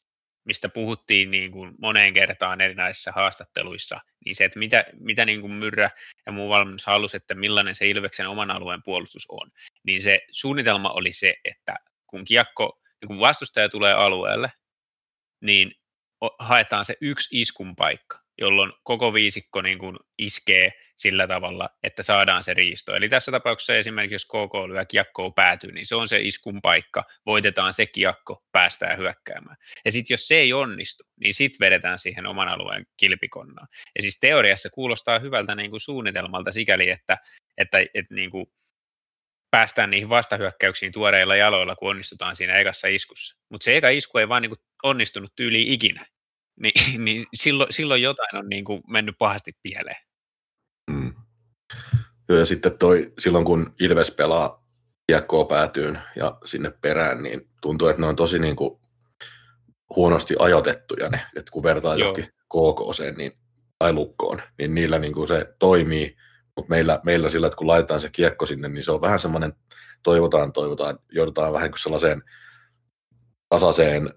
mistä puhuttiin niin kuin moneen kertaan erinäisissä haastatteluissa, niin se, että mitä, mitä niin kuin Myrrä ja muu valmennus halusi, että millainen se Ilveksen oman alueen puolustus on, niin se suunnitelma oli se, että kun kiekko, niin kun vastustaja tulee alueelle, niin haetaan se yksi iskun paikka, jolloin koko viisikko niin kuin iskee sillä tavalla, että saadaan se riisto. Eli tässä tapauksessa esimerkiksi jos KK lyö kiekkoa päätyy, niin se on se iskun paikka, voitetaan se kiekko, päästään hyökkäämään. Ja sitten jos se ei onnistu, niin sitten vedetään siihen oman alueen kilpikonnaan. Ja siis teoriassa kuulostaa hyvältä niin kuin suunnitelmalta sikäli, että, että, että niin kuin päästään niihin vastahyökkäyksiin tuoreilla jaloilla, kun onnistutaan siinä ekassa iskussa. Mutta se eka isku ei vaan niin kuin onnistunut tyyliin ikinä. Ni, niin silloin, silloin jotain on niin kuin mennyt pahasti pieleen. Ja sitten toi, silloin kun Ilves pelaa kiekkoa päätyyn ja sinne perään, niin tuntuu, että ne on tosi niin kuin huonosti ajoitettuja ne, että kun vertaa johonkin KKC niin, tai lukkoon, niin niillä niin kuin se toimii. Mutta meillä, meillä sillä, että kun laitetaan se kiekko sinne, niin se on vähän semmoinen, toivotaan, toivotaan, joudutaan vähän kuin sellaiseen tasaiseen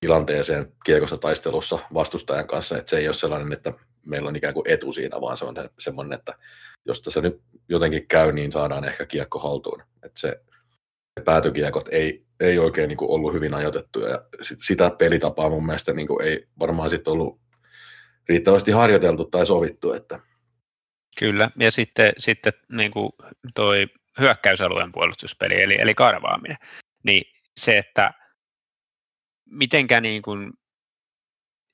tilanteeseen kiekossa taistelussa vastustajan kanssa, että se ei ole sellainen, että meillä on ikään kuin etu siinä, vaan se on semmoinen, että jos tässä nyt jotenkin käy, niin saadaan ehkä kiekko haltuun. Että se päätykiekot ei, ei oikein niin ollut hyvin ajoitettuja ja sit, sitä pelitapaa mun mielestä niin ei varmaan sitten ollut riittävästi harjoiteltu tai sovittu. Että... Kyllä, ja sitten, sitten niin kuin toi hyökkäysalueen puolustuspeli, eli, eli karvaaminen, niin se, että mitenkä niin kuin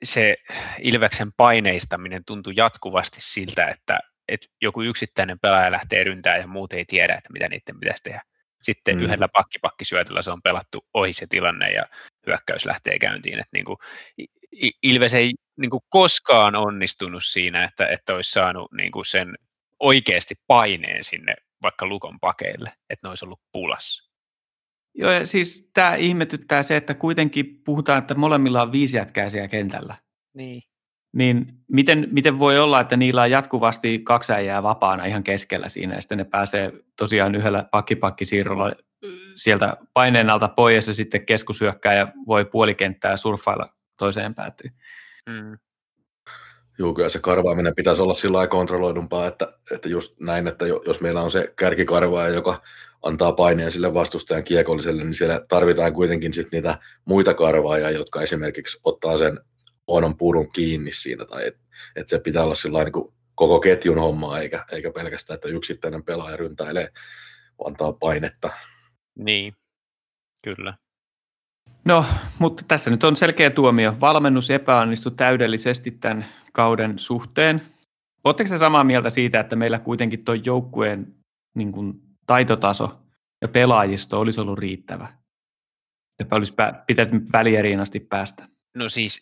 se Ilveksen paineistaminen tuntui jatkuvasti siltä, että, että joku yksittäinen pelaaja lähtee ryntää ja muut ei tiedä, että mitä niiden pitäisi tehdä. Sitten mm. yhdellä pakkipakkisyötöllä se on pelattu ohi se tilanne ja hyökkäys lähtee käyntiin. Että niin kuin, Ilves ei niin kuin koskaan onnistunut siinä, että, että olisi saanut niin kuin sen oikeasti paineen sinne vaikka Lukon pakeille, että ne olisi ollut pulassa. Joo, ja siis tämä ihmetyttää se, että kuitenkin puhutaan, että molemmilla on viisi jätkää siellä kentällä. Niin. Niin miten, miten voi olla, että niillä on jatkuvasti kaksi äijää vapaana ihan keskellä siinä, ja sitten ne pääsee tosiaan yhdellä pakkipakkisiirrolla sieltä paineen alta pois, ja sitten keskusyökkää ja voi puolikenttää surffailla toiseen päätyyn. Mm. Joo, kyllä se karvaaminen pitäisi olla sillä lailla kontrolloidumpaa, että, että just näin, että jos meillä on se kärkikarvaaja, joka antaa paineen sille vastustajan kiekolliselle, niin siellä tarvitaan kuitenkin sit niitä muita karvaajia, jotka esimerkiksi ottaa sen huonon purun kiinni siinä, tai että et se pitää olla sillä niin koko ketjun hommaa, eikä, eikä pelkästään, että yksittäinen pelaaja ryntäilee, antaa painetta. Niin, kyllä. No, mutta tässä nyt on selkeä tuomio. Valmennus epäonnistui täydellisesti tämän kauden suhteen. Oletteko se samaa mieltä siitä, että meillä kuitenkin tuo joukkueen niin kuin, taitotaso ja pelaajisto olisi ollut riittävä? Että olisi pitänyt välieriin asti päästä. No siis,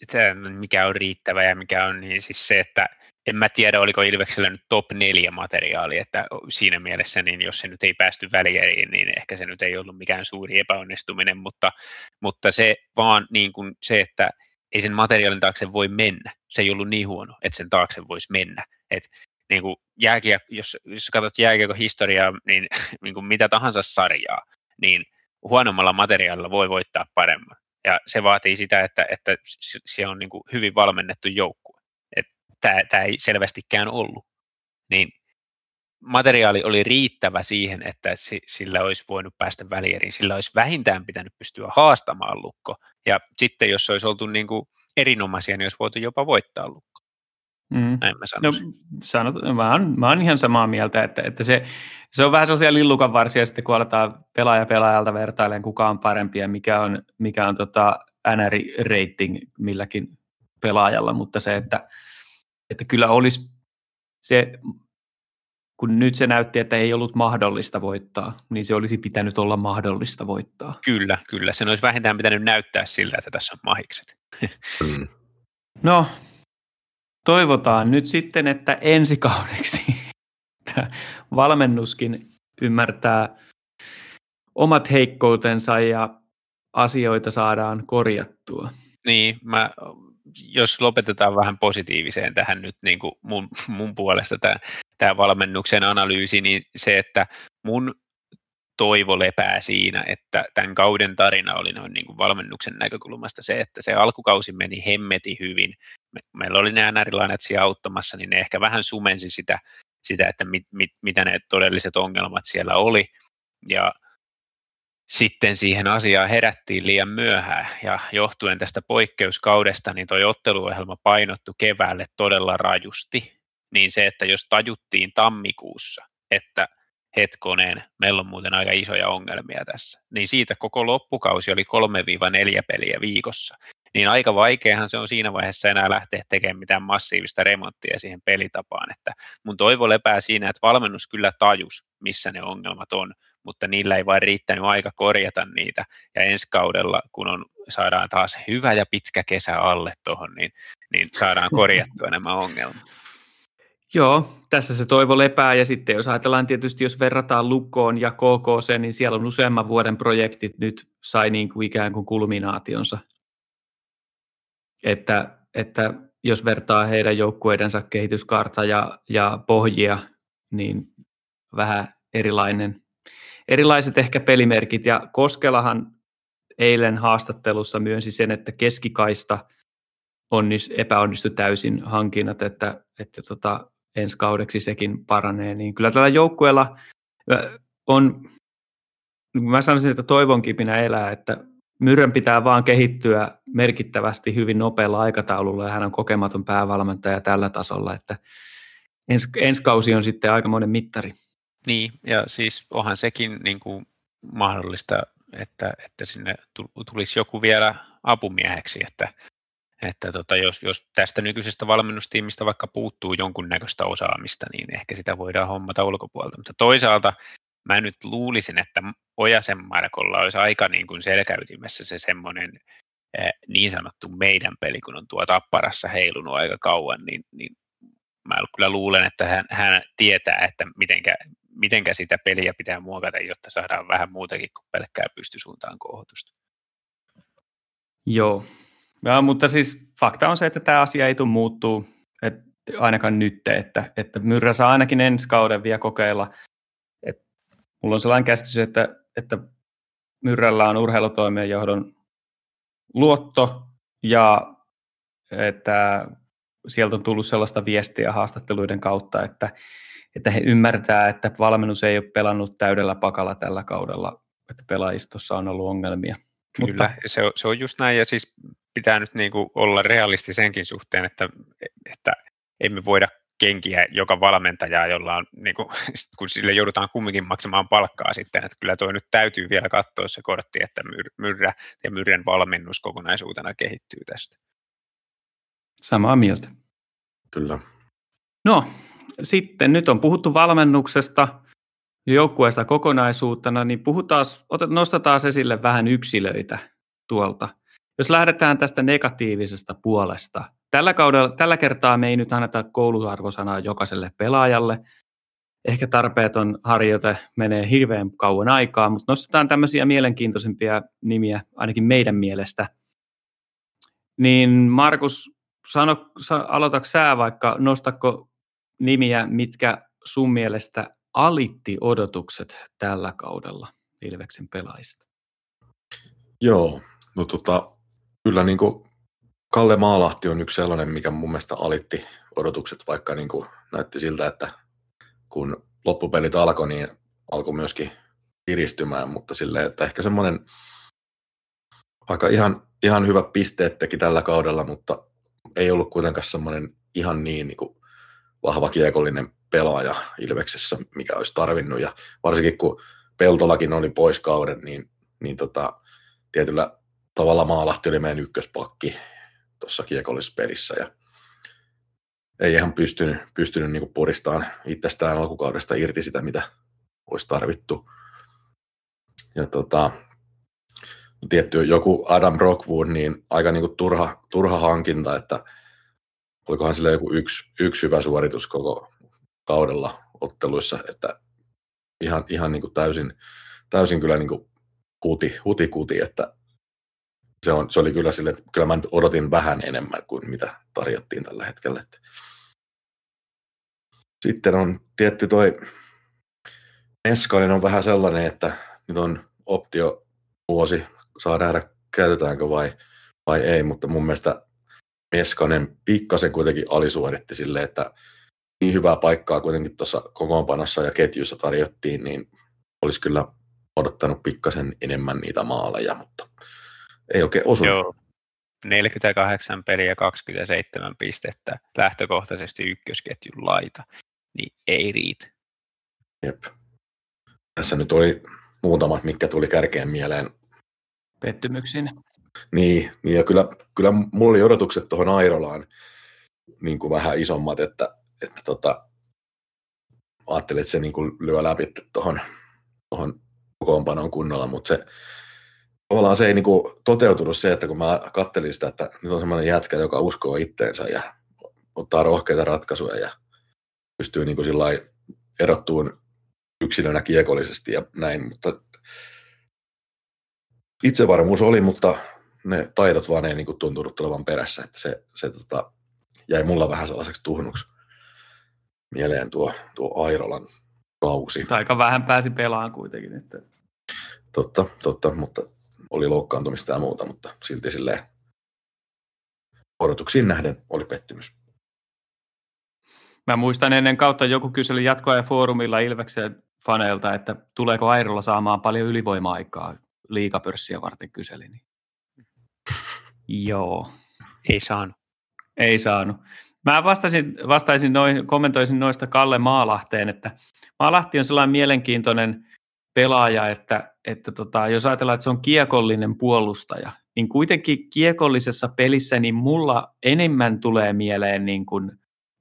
mikä on riittävä ja mikä on niin siis se, että en mä tiedä, oliko Ilveksellä nyt top 4 materiaali, että siinä mielessä, niin jos se nyt ei päästy välieriin, niin ehkä se nyt ei ollut mikään suuri epäonnistuminen, mutta, mutta se vaan niin kuin se, että ei sen materiaalin taakse voi mennä. Se ei ollut niin huono, että sen taakse voisi mennä. Et, niin kuin jääkiek, jos, jos katsot jääkiekon historiaa, niin, niin kuin mitä tahansa sarjaa, niin huonommalla materiaalilla voi voittaa paremman. Ja se vaatii sitä, että, että se on niin kuin hyvin valmennettu joukkue. Tämä ei selvästikään ollut. Niin materiaali oli riittävä siihen, että sillä olisi voinut päästä välieriin. Sillä olisi vähintään pitänyt pystyä haastamaan lukko. Ja sitten jos olisi oltu niin kuin erinomaisia, niin olisi voitu jopa voittaa lukko. Mm. Näin mä No, sanot, mä, oon, mä oon ihan samaa mieltä, että, että se, se on vähän sosiaali lillukan varsia sitten, kun aletaan pelaaja pelaajalta vertailemaan, kuka on parempi ja mikä on, mikä on tota NR-rating milläkin pelaajalla, mutta se, että, että kyllä olisi se kun nyt se näytti, että ei ollut mahdollista voittaa, niin se olisi pitänyt olla mahdollista voittaa. Kyllä, kyllä. Sen olisi vähintään pitänyt näyttää siltä, että tässä on mahikset. Mm. No, toivotaan nyt sitten, että ensi kaudeksi valmennuskin ymmärtää omat heikkoutensa ja asioita saadaan korjattua. Niin, mä jos lopetetaan vähän positiiviseen tähän nyt niin kuin mun, mun puolesta tämä, valmennuksen analyysi, niin se, että mun toivo lepää siinä, että tämän kauden tarina oli noin niin kuin valmennuksen näkökulmasta se, että se alkukausi meni hemmeti hyvin. Me, meillä oli ne NR-lainat siellä auttamassa, niin ne ehkä vähän sumensi sitä, sitä että mit, mit, mitä ne todelliset ongelmat siellä oli. Ja sitten siihen asiaan herättiin liian myöhään ja johtuen tästä poikkeuskaudesta, niin tuo otteluohjelma painottu keväälle todella rajusti. Niin se, että jos tajuttiin tammikuussa, että hetkoneen, meillä on muuten aika isoja ongelmia tässä, niin siitä koko loppukausi oli 3-4 peliä viikossa. Niin aika vaikeahan se on siinä vaiheessa enää lähteä tekemään mitään massiivista remonttia siihen pelitapaan. Että mun toivo lepää siinä, että valmennus kyllä tajus, missä ne ongelmat on, mutta niillä ei vain riittänyt aika korjata niitä. Ja ensi kaudella, kun on, saadaan taas hyvä ja pitkä kesä alle tuohon, niin, niin saadaan korjattua nämä ongelmat. Joo, tässä se toivo lepää ja sitten jos ajatellaan tietysti, jos verrataan Lukkoon ja KKC, niin siellä on useamman vuoden projektit nyt sai niin kuin ikään kuin kulminaationsa. Että, että jos vertaa heidän joukkueidensa kehityskarta ja, ja pohjia, niin vähän erilainen, erilaiset ehkä pelimerkit. Ja Koskelahan eilen haastattelussa myönsi sen, että keskikaista onnis, epäonnistui täysin hankinnat, että, että tota, ensi kaudeksi sekin paranee. Niin kyllä tällä joukkueella on, mä sanoisin, että toivon kipinä elää, että Myrrän pitää vaan kehittyä merkittävästi hyvin nopealla aikataululla ja hän on kokematon päävalmentaja tällä tasolla, että ens, ensi kausi on sitten aikamoinen mittari. Niin, ja siis onhan sekin niin kuin mahdollista, että, että sinne tulisi joku vielä apumieheksi, että, että tota, jos, jos tästä nykyisestä valmennustiimistä vaikka puuttuu jonkunnäköistä osaamista, niin ehkä sitä voidaan hommata ulkopuolelta. Mutta toisaalta mä nyt luulisin, että Ojasen Markolla olisi aika niin kuin selkäytimessä se semmoinen eh, niin sanottu meidän peli, kun on tuo tapparassa heilunut aika kauan, niin, niin mä kyllä luulen, että hän, hän tietää, että mitenkä, mitenkä sitä peliä pitää muokata, jotta saadaan vähän muutakin kuin pelkkää pystysuuntaan kohotusta. Joo, ja, mutta siis fakta on se, että tämä asia ei tule muuttuu, että ainakaan nyt, että, että Myrrä saa ainakin ensi kauden vielä kokeilla – mulla on sellainen käsitys, että, että Myrrällä on urheilutoimien johdon luotto ja että sieltä on tullut sellaista viestiä haastatteluiden kautta, että, että he ymmärtää, että valmennus ei ole pelannut täydellä pakalla tällä kaudella, että pelaajistossa on ollut ongelmia. Kyllä, Mutta... se, on, se on just näin, ja siis pitää nyt niin kuin olla realisti senkin suhteen, että, että emme voida kenkiä joka valmentajaa, jolla on, niin kuin, kun sille joudutaan kumminkin maksamaan palkkaa sitten, että kyllä tuo nyt täytyy vielä katsoa se kortti, että Myrrä ja Myrren valmennus kokonaisuutena kehittyy tästä. Samaa mieltä. Kyllä. No, sitten nyt on puhuttu valmennuksesta, joukkueesta kokonaisuutena, niin puhutaan, nostetaan esille vähän yksilöitä tuolta. Jos lähdetään tästä negatiivisesta puolesta, tällä, kaudella, tällä kertaa me ei nyt anneta kouluarvosanaa jokaiselle pelaajalle. Ehkä tarpeeton harjoite menee hirveän kauan aikaa, mutta nostetaan tämmöisiä mielenkiintoisempia nimiä ainakin meidän mielestä. Niin Markus, sano, aloitatko sä vaikka, nostako nimiä, mitkä sun mielestä alitti odotukset tällä kaudella Ilveksen pelaajista? Joo, no tota, kyllä niin kuin Kalle Maalahti on yksi sellainen, mikä mun mielestä alitti odotukset, vaikka niin kuin näytti siltä, että kun loppupelit alkoi, niin alkoi myöskin kiristymään, mutta silleen, että ehkä semmoinen aika ihan, ihan hyvä pisteet teki tällä kaudella, mutta ei ollut kuitenkaan semmoinen ihan niin, niin kuin vahva kiekollinen pelaaja Ilveksessä, mikä olisi tarvinnut. Ja varsinkin kun Peltolakin oli pois kauden, niin, niin tota, tietyllä tavalla Maalahti oli meidän ykköspakki tuossa kiekollisessa pelissä ja ei ihan pystynyt, pystynyt niin puristamaan itsestään alkukaudesta irti sitä, mitä olisi tarvittu. Ja tota, tietty joku Adam Rockwood, niin aika niin kuin turha, turha hankinta, että olikohan sillä joku yksi, yksi hyvä suoritus koko kaudella otteluissa, että ihan, ihan niin kuin täysin, täysin kyllä niin kuin huti, huti kuti, että se, on, se oli kyllä sille, että kyllä mä nyt odotin vähän enemmän kuin mitä tarjottiin tällä hetkellä. Että. Sitten on tietty toi Meskanen on vähän sellainen, että nyt on optio vuosi, saa nähdä käytetäänkö vai, vai ei, mutta mun mielestä Meskanen pikkasen kuitenkin alisuoritti sille, että niin hyvää paikkaa kuitenkin tuossa kokoonpanossa ja ketjussa tarjottiin, niin olisi kyllä odottanut pikkasen enemmän niitä maaleja, mutta ei oikein osunut. Joo. 48 peliä 27 pistettä, lähtökohtaisesti ykkösketjun laita, niin ei riitä. Jep. Tässä nyt oli muutamat, mitkä tuli kärkeen mieleen. Pettymyksin. Niin, niin ja kyllä, kyllä mulla oli odotukset tuohon Airolaan niin kuin vähän isommat, että, että tota, ajattelin, että se niin kuin lyö läpi tuohon, tuohon kokoonpanon kunnolla, mutta se tavallaan se ei niinku toteutunut se, että kun mä kattelin sitä, että nyt on semmoinen jätkä, joka uskoo itteensä ja ottaa rohkeita ratkaisuja ja pystyy niinku sillä erottuun yksilönä kiekollisesti ja näin, mutta itsevarmuus oli, mutta ne taidot vaan ei niinku tuntunut tulevan perässä, että se, se tota, jäi mulla vähän sellaiseksi tuhnuksi mieleen tuo, tuo Airolan kausi. Aika vähän pääsi pelaamaan kuitenkin. Että... Totta, totta, mutta oli loukkaantumista ja muuta, mutta silti silleen odotuksiin nähden oli pettymys. Mä muistan ennen kautta joku kyseli jatkoa ja foorumilla Ilveksen faneilta, että tuleeko Airolla saamaan paljon ylivoima-aikaa liikapörssiä varten kyseli. Niin. Joo. Ei saanut. Ei saanut. Mä vastaisin, vastaisin noin, kommentoisin noista Kalle Maalahteen, että Maalahti on sellainen mielenkiintoinen pelaaja, että, että tota, jos ajatellaan, että se on kiekollinen puolustaja, niin kuitenkin kiekollisessa pelissä niin mulla enemmän tulee mieleen niin kuin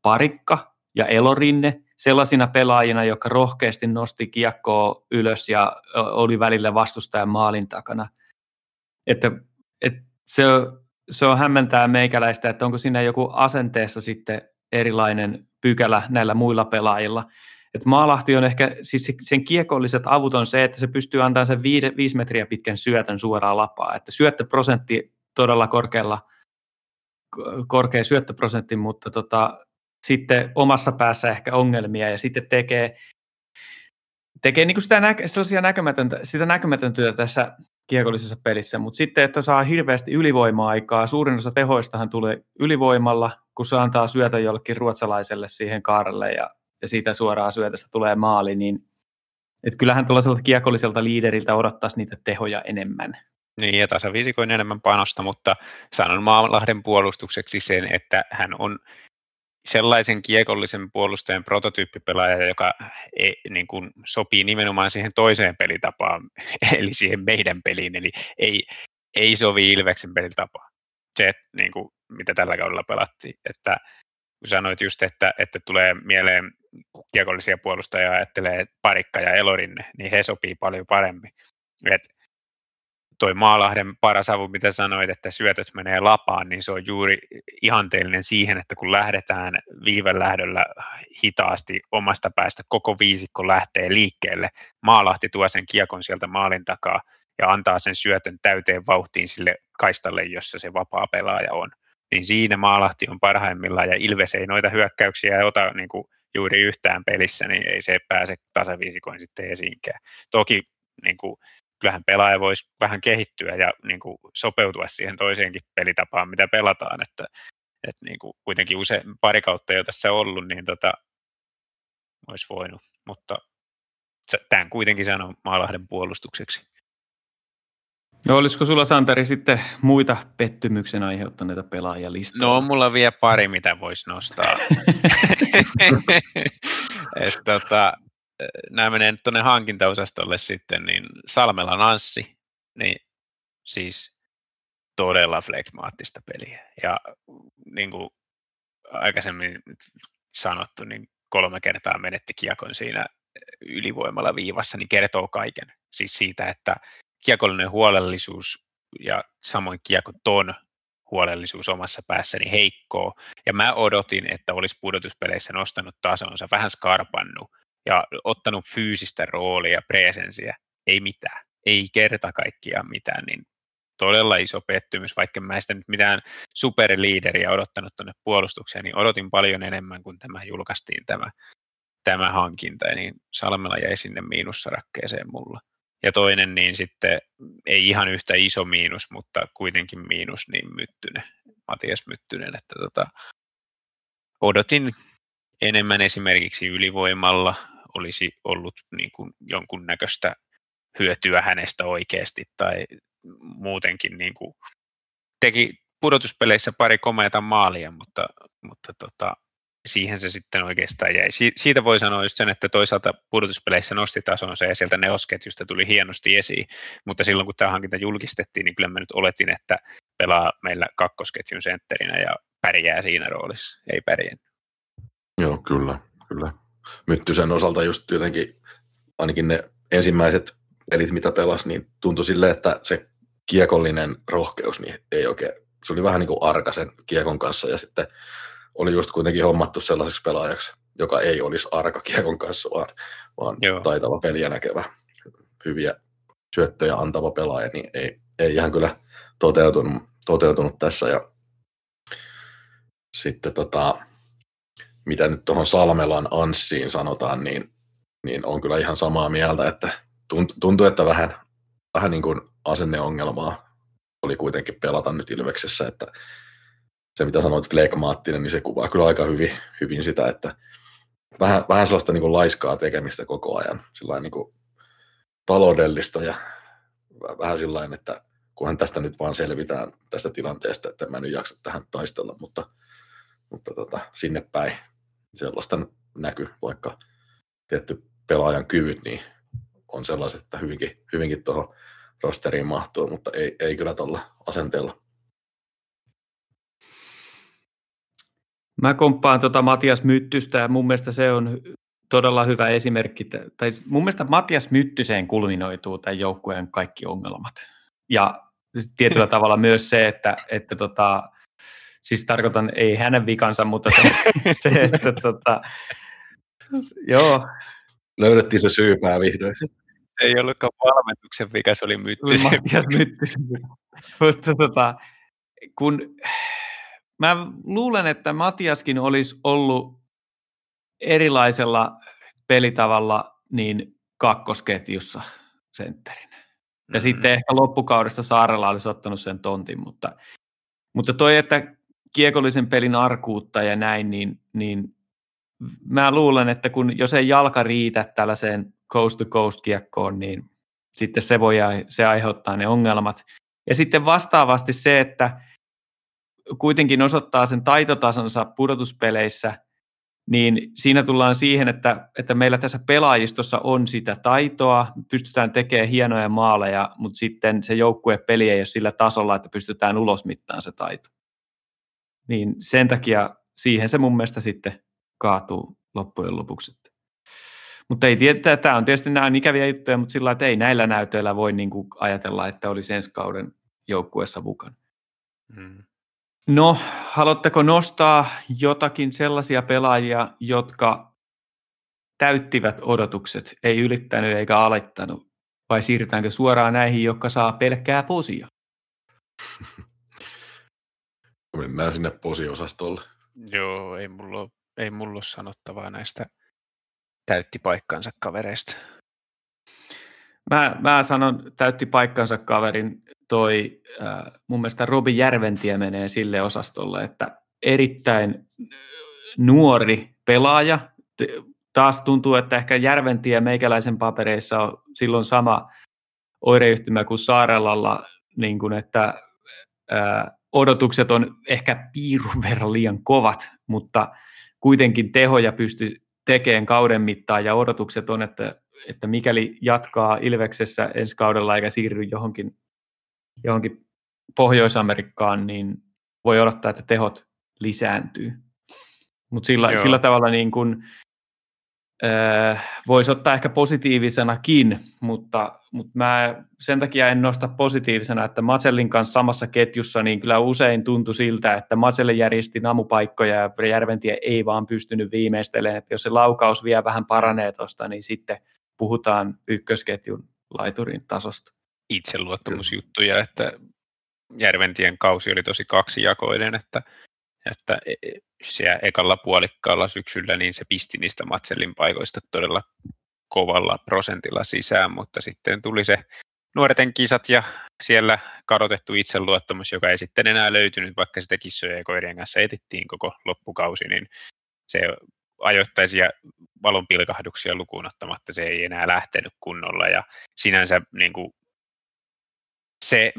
parikka ja elorinne sellaisina pelaajina, jotka rohkeasti nosti kiekkoa ylös ja oli välillä vastustajan maalin takana. Että, että se, se on hämmentää meikäläistä, että onko siinä joku asenteessa sitten erilainen pykälä näillä muilla pelaajilla. Et Maalahti on ehkä, siis sen kiekolliset avut on se, että se pystyy antamaan sen viide, viisi metriä pitkän syötön suoraan lapaa. Että syöttöprosentti todella korkealla, korkea syöttöprosentti, mutta tota, sitten omassa päässä ehkä ongelmia ja sitten tekee, tekee niin kuin sitä, nä- sellaisia näkymätöntä, sitä näkymätöntä tässä kiekollisessa pelissä, mutta sitten, että saa hirveästi ylivoima-aikaa, suurin osa tehoistahan tulee ylivoimalla, kun se antaa syötä jollekin ruotsalaiselle siihen kaarelle ja, ja siitä suoraan syötästä tulee maali, niin että kyllähän tuollaiselta kiekolliselta liideriltä odottaisi niitä tehoja enemmän. Niin, ja tasaviisikoin enemmän panosta, mutta sanon Maalahden puolustukseksi sen, että hän on sellaisen kiekollisen puolustajan prototyyppipelaaja, joka ei, niin kuin, sopii nimenomaan siihen toiseen pelitapaan, eli siihen meidän peliin, eli ei, ei sovi Ilveksen pelitapaan. Se, niin kuin, mitä tällä kaudella pelattiin. Että, kun sanoit just, että, että tulee mieleen kiekollisia puolustajia ajattelee parikka ja elorinne, niin he sopii paljon paremmin. Et toi Maalahden paras avu, mitä sanoit, että syötöt menee lapaan, niin se on juuri ihanteellinen siihen, että kun lähdetään viivelähdöllä hitaasti omasta päästä, koko viisikko lähtee liikkeelle, Maalahti tuo sen kiekon sieltä maalin takaa ja antaa sen syötön täyteen vauhtiin sille kaistalle, jossa se vapaa pelaaja on. Niin siinä Maalahti on parhaimmillaan ja Ilves ei noita hyökkäyksiä ota niin kuin juuri yhtään pelissä, niin ei se pääse tasaviisikoin sitten esiinkään. Toki niin kuin kyllähän pelaaja voisi vähän kehittyä ja niin kuin sopeutua siihen toiseenkin pelitapaan, mitä pelataan, että, että niin kuin kuitenkin usein pari kautta jo tässä ollut, niin tota, olisi voinut, mutta tämän kuitenkin sanon Maalahden puolustukseksi. No olisiko sulla Santeri sitten muita pettymyksen aiheuttaneita pelaajia listalla? No on mulla vielä pari, mitä voisi nostaa. Et, tota, nämä menee nyt tuonne hankintaosastolle sitten, niin Salmela Nanssi, niin siis todella flegmaattista peliä. Ja niin kuin aikaisemmin sanottu, niin kolme kertaa menetti kiekon siinä ylivoimalla viivassa, niin kertoo kaiken. Siis siitä, että kiekollinen huolellisuus ja samoin kiekoton huolellisuus omassa päässäni heikkoo. Ja mä odotin, että olisi pudotuspeleissä nostanut tasonsa, vähän skarpannut, ja ottanut fyysistä roolia, presensiä, ei mitään, ei kerta kaikkiaan mitään, niin todella iso pettymys, vaikka mä en sitä nyt mitään superliideriä odottanut tuonne puolustukseen, niin odotin paljon enemmän, kun tämä julkaistiin tämä, tämä hankinta, niin Salmela jäi sinne miinussarakkeeseen mulla. Ja toinen, niin sitten ei ihan yhtä iso miinus, mutta kuitenkin miinus, niin Myttynen, Matias Myttynen, että tota, odotin enemmän esimerkiksi ylivoimalla, olisi ollut niin kuin jonkunnäköistä hyötyä hänestä oikeasti tai muutenkin niin kuin teki pudotuspeleissä pari komeata maalia, mutta, mutta tota, siihen se sitten oikeastaan jäi. Si- siitä voi sanoa just sen, että toisaalta pudotuspeleissä nosti tasonsa ja sieltä nelosketjusta tuli hienosti esiin, mutta silloin kun tämä hankinta julkistettiin, niin kyllä mä nyt oletin, että pelaa meillä kakkosketjun sentterinä ja pärjää siinä roolissa, ei pärjää. Joo, kyllä, kyllä. Myttysen osalta just jotenkin ainakin ne ensimmäiset pelit, mitä pelas, niin tuntui silleen, että se kiekollinen rohkeus niin ei oikein, se oli vähän niin kuin arka sen kiekon kanssa ja sitten oli just kuitenkin hommattu sellaiseksi pelaajaksi, joka ei olisi arka kiekon kanssa, vaan, vaan taitava peliä näkevä, hyviä syöttöjä antava pelaaja, niin ei, ei ihan kyllä toteutunut, toteutunut tässä. Ja sitten tota, mitä nyt tuohon Salmelan Anssiin sanotaan, niin, niin on kyllä ihan samaa mieltä, että tuntuu, että vähän, vähän niin kuin asenneongelmaa oli kuitenkin pelata nyt Ilveksessä, että se mitä sanoit flegmaattinen, niin se kuvaa kyllä aika hyvin, hyvin sitä, että vähän, vähän sellaista niin kuin laiskaa tekemistä koko ajan, sillä niin kuin taloudellista ja vähän sillä että kunhan tästä nyt vaan selvitään tästä tilanteesta, että mä nyt jaksa tähän taistella, mutta, mutta tota, sinne päin sellaista näky, vaikka tietty pelaajan kyvyt niin on sellaiset, että hyvinkin, hyvinkin tuohon rosteriin mahtuu, mutta ei, ei kyllä tuolla asenteella. Mä komppaan tuota Matias Myttystä ja mun mielestä se on todella hyvä esimerkki. Tai mun mielestä Matias Myttyseen kulminoituu tämän joukkueen kaikki ongelmat. Ja tietyllä tavalla myös se, että, että tota, siis tarkoitan ei hänen vikansa, mutta se, se että tota, joo. Löydettiin se syypää vihdoin. Ei ollutkaan valmennuksen vika, se oli Myttysen. Matias Myttysen Mutta tota, kun mä luulen, että Matiaskin olisi ollut erilaisella pelitavalla niin kakkosketjussa sentterin. Ja mm-hmm. sitten ehkä loppukaudesta Saarella olisi ottanut sen tontin, mutta, mutta toi, että kiekollisen pelin arkuutta ja näin, niin, niin mä luulen, että kun jos ei jalka riitä tällaiseen coast to coast kiekkoon, niin sitten se voi se aiheuttaa ne ongelmat. Ja sitten vastaavasti se, että kuitenkin osoittaa sen taitotasonsa pudotuspeleissä, niin siinä tullaan siihen, että, että meillä tässä pelaajistossa on sitä taitoa, pystytään tekemään hienoja maaleja, mutta sitten se joukkuepeli ei ole sillä tasolla, että pystytään ulosmittaan se taito. Niin sen takia siihen se mun mielestä sitten kaatuu loppujen lopuksi. Mutta ei tiedä, tämä on tietysti nämä on ikäviä juttuja, mutta sillä että ei näillä näytöillä voi niin kuin ajatella, että olisi ensi kauden joukkueessa mukana. Hmm. No, haluatteko nostaa jotakin sellaisia pelaajia, jotka täyttivät odotukset, ei ylittänyt eikä alittanut, vai siirrytäänkö suoraan näihin, jotka saa pelkkää posia? Mennään sinne posiosastolle. Joo, ei mulla, ei mulla ole sanottavaa näistä täytti paikkansa kavereista. Mä, mä sanon täytti paikkansa kaverin toi, äh, mun mielestä Robi Järventie menee sille osastolle, että erittäin nuori pelaaja. Taas tuntuu, että ehkä Järventie meikäläisen papereissa on silloin sama oireyhtymä kuin Saarelalla, niin kuin että äh, odotukset on ehkä piirun verran liian kovat, mutta kuitenkin tehoja pystyy tekemään kauden mittaan ja odotukset on, että, että mikäli jatkaa Ilveksessä ensi kaudella eikä siirry johonkin johonkin Pohjois-Amerikkaan, niin voi odottaa, että tehot lisääntyy. Mutta sillä, sillä tavalla niin kun, äh, voisi ottaa ehkä positiivisenakin, mutta, mutta mä sen takia en nosta positiivisena, että Matsellin kanssa samassa ketjussa, niin kyllä usein tuntui siltä, että Matselle järjesti namupaikkoja ja Järventie ei vaan pystynyt viimeistelemään, että jos se laukaus vielä vähän paranee tuosta, niin sitten puhutaan ykkösketjun laiturin tasosta. Itseluottamusjuttuja, että Järventien kausi oli tosi kaksijakoinen, että, että e, e, siellä ekalla puolikkaalla syksyllä niin se pisti niistä Matselin paikoista todella kovalla prosentilla sisään, mutta sitten tuli se nuorten kisat ja siellä kadotettu itseluottamus, joka ei sitten enää löytynyt, vaikka sitä kissojen ja koirien kanssa etittiin koko loppukausi, niin se ajoittaisia valonpilkahduksia lukuun ottamatta se ei enää lähtenyt kunnolla. Ja sinänsä niin kuin se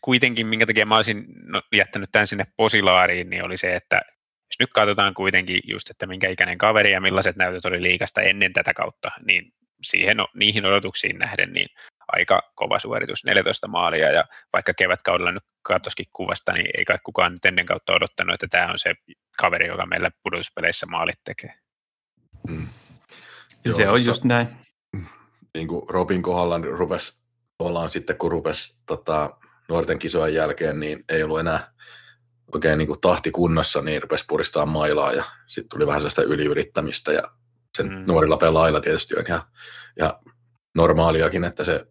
kuitenkin, minkä takia mä olisin no, jättänyt tämän sinne posilaariin, niin oli se, että jos nyt katsotaan kuitenkin just, että minkä ikäinen kaveri ja millaiset näytöt oli liikasta ennen tätä kautta, niin siihen, niihin odotuksiin nähden niin aika kova suoritus, 14 maalia ja vaikka kevätkaudella nyt katsoskin kuvasta, niin ei kai kukaan nyt ennen kautta odottanut, että tämä on se kaveri, joka meillä pudotuspeleissä maalit tekee. Mm. Se Joo, on just näin. Niin kuin Robin kohdalla rupesi tavallaan sitten kun rupesi tota, nuorten kisojen jälkeen, niin ei ollut enää oikein niin kuin tahti kunnossa, niin rupesi puristaa mailaa ja sitten tuli vähän sellaista yliyrittämistä ja sen mm. nuorilla pelaajilla tietysti on ihan, ihan normaaliakin, että se,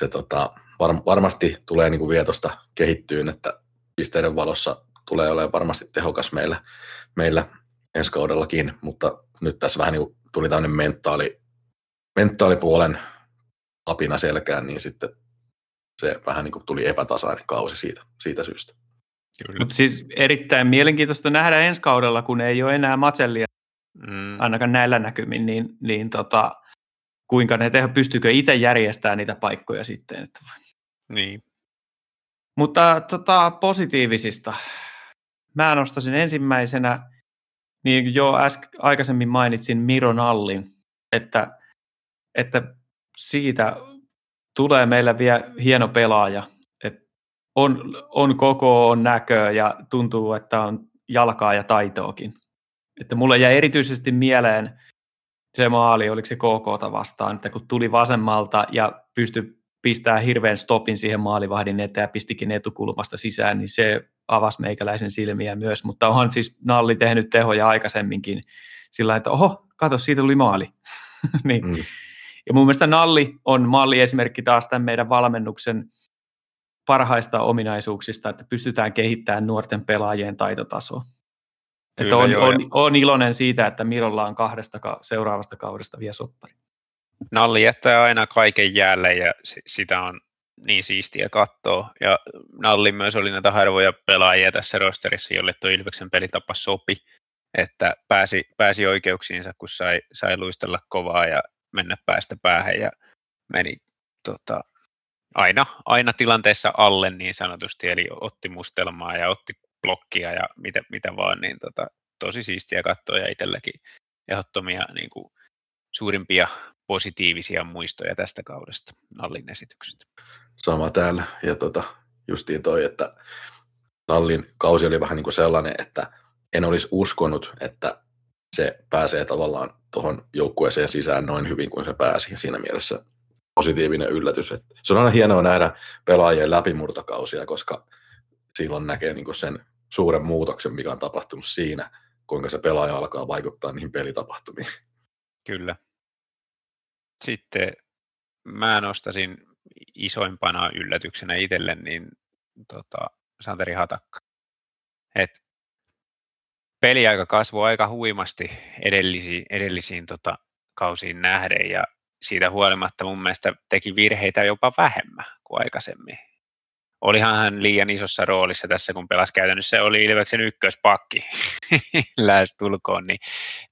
se tota, var, varmasti tulee niin kuin vietosta kehittyyn, että pisteiden valossa tulee olemaan varmasti tehokas meillä, meillä ensi kaudellakin, mutta nyt tässä vähän niin tuli tämmöinen mentaali, mentaalipuolen apina selkään, niin sitten se vähän niin kuin tuli epätasainen kausi siitä, siitä syystä. Mutta siis erittäin mielenkiintoista nähdä ensi kaudella, kun ei ole enää Matsellia mm. ainakaan näillä näkymin, niin, niin tota, kuinka ne tehdä, pystyykö itse järjestämään niitä paikkoja sitten. Että... Niin. Mutta tota, positiivisista. Mä nostaisin ensimmäisenä, niin jo äsken, aikaisemmin mainitsin Miro Nallin, että, että siitä tulee meillä vielä hieno pelaaja. Et on, on koko, on näköä ja tuntuu, että on jalkaa ja taitoakin. Että mulle jäi erityisesti mieleen se maali, oliko se KKta vastaan, että kun tuli vasemmalta ja pystyi pistää hirveän stopin siihen maalivahdin eteen ja pistikin etukulmasta sisään, niin se avasi meikäläisen silmiä myös, mutta onhan siis Nalli tehnyt tehoja aikaisemminkin sillä että oho, kato, siitä tuli maali. niin. mm. Ja mun mielestä Nalli on malliesimerkki taas tämän meidän valmennuksen parhaista ominaisuuksista, että pystytään kehittämään nuorten pelaajien taitotasoa. Kyllä, että on, joo, on, on, iloinen siitä, että Mirolla on kahdesta seuraavasta kaudesta vielä soppari. Nalli jättää aina kaiken jäälle ja sitä on niin siistiä katsoa. Ja Nalli myös oli näitä harvoja pelaajia tässä rosterissa, jolle tuo Ilveksen pelitapa sopi, että pääsi, pääsi oikeuksiinsa, kun sai, sai luistella kovaa ja mennä päästä päähän ja meni tota, aina, aina tilanteessa alle niin sanotusti, eli otti mustelmaa ja otti blokkia ja mitä, mitä vaan, niin tota, tosi siistiä katsoa ja itselläkin ehdottomia niin kuin, suurimpia positiivisia muistoja tästä kaudesta, Nallin esitykset. Sama täällä, ja tota, justiin toi, että Nallin kausi oli vähän niin kuin sellainen, että en olisi uskonut, että se pääsee tavallaan tuohon joukkueeseen sisään noin hyvin kuin se pääsi, siinä mielessä positiivinen yllätys. Että se on aina hienoa nähdä pelaajien läpimurtokausia, koska silloin näkee niin kuin sen suuren muutoksen, mikä on tapahtunut siinä, kuinka se pelaaja alkaa vaikuttaa niihin pelitapahtumiin. Kyllä. Sitten mä nostasin isoimpana yllätyksenä itselle niin tota, Santeri Hatakka. Et peliaika kasvoi aika huimasti edellisiin, edellisiin tota, kausiin nähden ja siitä huolimatta mun mielestä teki virheitä jopa vähemmän kuin aikaisemmin. Olihan hän liian isossa roolissa tässä, kun pelasi. Käytännössä, oli Ilveksen ykköspakki lähes tulkoon, niin,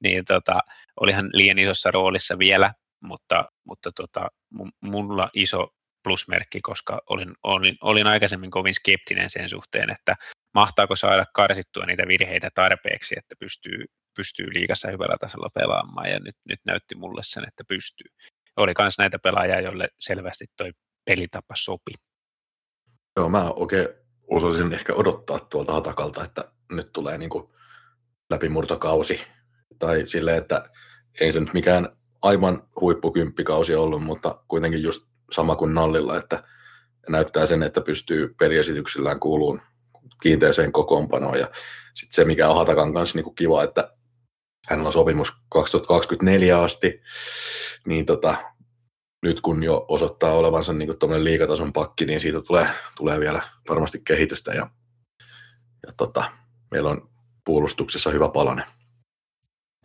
niin tota, olihan liian isossa roolissa vielä, mutta, mutta tota, mulla iso plusmerkki, koska olin, olin, olin aikaisemmin kovin skeptinen sen suhteen, että mahtaako saada karsittua niitä virheitä tarpeeksi, että pystyy, pystyy liikassa hyvällä tasolla pelaamaan, ja nyt, nyt näytti mulle sen, että pystyy. Oli myös näitä pelaajia, joille selvästi toi pelitapa sopi. Joo, mä oikein osasin ehkä odottaa tuolta Hatakalta, että nyt tulee niin läpimurtokausi. Tai silleen, että ei se nyt mikään aivan huippukymppikausi ollut, mutta kuitenkin just sama kuin Nallilla, että näyttää sen, että pystyy peliesityksillään kuuluun kiinteeseen kokoonpanoon. Ja sitten se, mikä on Hatakan kanssa niin kuin kiva, että hänellä on sopimus 2024 asti, niin tota, nyt kun jo osoittaa olevansa niin tuommoinen liikatason pakki, niin siitä tulee, tulee vielä varmasti kehitystä ja, ja tota, meillä on puolustuksessa hyvä palane.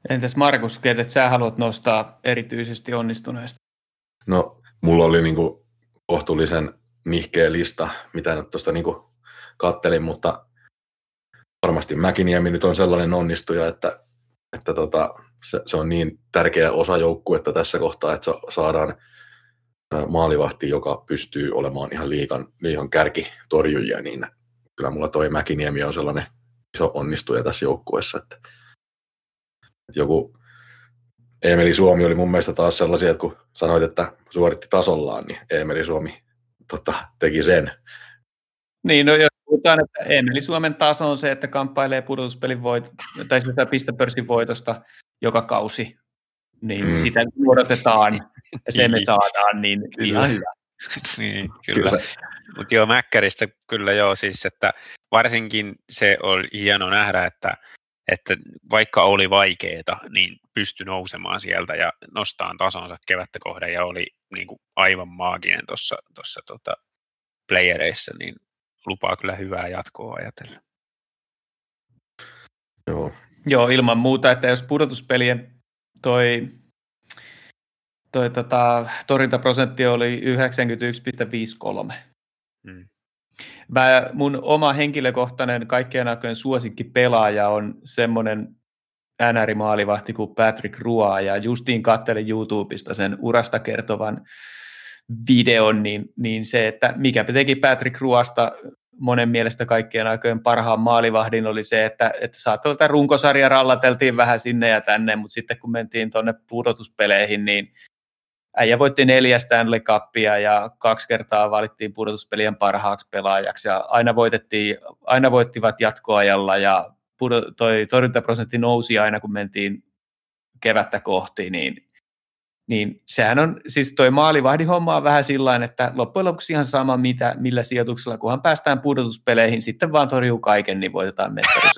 Entäs Markus, kenet sä haluat nostaa erityisesti onnistuneesta? No, mulla oli niin kuin kohtuullisen nihkeä lista, mitä nyt tuosta niin kattelin, mutta varmasti Mäkiniemi nyt on sellainen onnistuja, että, että tota, se, se, on niin tärkeä osa joukkuetta tässä kohtaa, että saadaan maalivahti, joka pystyy olemaan ihan liikan, liikan kärkitorjujia, niin kyllä mulla toi Mäkiniemi on sellainen iso onnistuja tässä joukkueessa. Että, että joku Emeli Suomi oli mun mielestä taas sellaisia, että kun sanoit, että suoritti tasollaan, niin Emeli Suomi tota, teki sen. Niin, no jos puhutaan, että Emeli Suomen taso on se, että kamppailee pudotuspelin voit, tai sitä pistepörssin voitosta joka kausi, niin mm. sitä odotetaan ja se me niin. saadaan, niin ihan hyvä. niin, kyllä. kyllä. Mutta joo, Mäkkäristä kyllä joo, siis että varsinkin se oli hieno nähdä, että, että vaikka oli vaikeeta, niin pystyi nousemaan sieltä ja nostaan tasonsa kevättä kohden ja oli niin kuin aivan maaginen tuossa tossa, tota, playereissa, niin lupaa kyllä hyvää jatkoa ajatella. Joo. Joo, ilman muuta, että jos pudotuspelien toi, toi tota, torjuntaprosentti oli 91,53. Hmm. Mä, mun oma henkilökohtainen kaikkien aikojen suosikki pelaaja on semmoinen NR-maalivahti kuin Patrick Rua, ja justiin kattelin YouTubesta sen urasta kertovan videon, niin, niin se, että mikä teki Patrick Ruasta monen mielestä kaikkien aikojen parhaan maalivahdin oli se, että, että saattaa runkosarja rallateltiin vähän sinne ja tänne, mutta sitten kun mentiin tuonne pudotuspeleihin, niin äijä voitti neljä Stanley Cupia ja kaksi kertaa valittiin pudotuspelien parhaaksi pelaajaksi ja aina, voitettiin, aina voittivat jatkoajalla ja toi torjuntaprosentti nousi aina kun mentiin kevättä kohti, niin niin sehän on, siis toi maalivahdin homma on vähän sillä että loppujen lopuksi ihan sama mitä, millä sijoituksella, kunhan päästään pudotuspeleihin, sitten vaan torjuu kaiken, niin voitetaan mestaruus.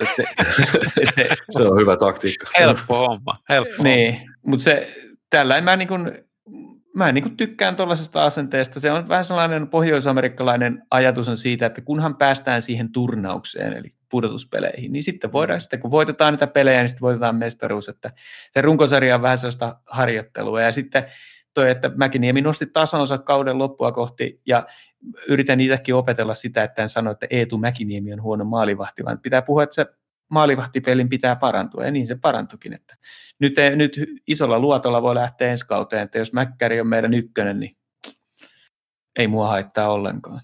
se on hyvä taktiikka. Helppo homma, helppo Niin, mutta se, tällä mä niin kuin, mä niin kuin tykkään tuollaisesta asenteesta. Se on vähän sellainen pohjoisamerikkalainen ajatus on siitä, että kunhan päästään siihen turnaukseen, eli pudotuspeleihin, niin sitten voidaan, sitten kun voitetaan niitä pelejä, niin sitten voitetaan mestaruus, että se runkosarja on vähän sellaista harjoittelua, ja sitten toi, että Mäkiniemi nosti tasonsa kauden loppua kohti, ja yritän niitäkin opetella sitä, että en sano, että Eetu Mäkiniemi on huono maalivahti, vaan pitää puhua, että se maalivahtipelin pitää parantua, ja niin se parantukin. Että nyt, nyt isolla luotolla voi lähteä ensi kauteen, että jos Mäkkäri on meidän ykkönen, niin ei mua haittaa ollenkaan.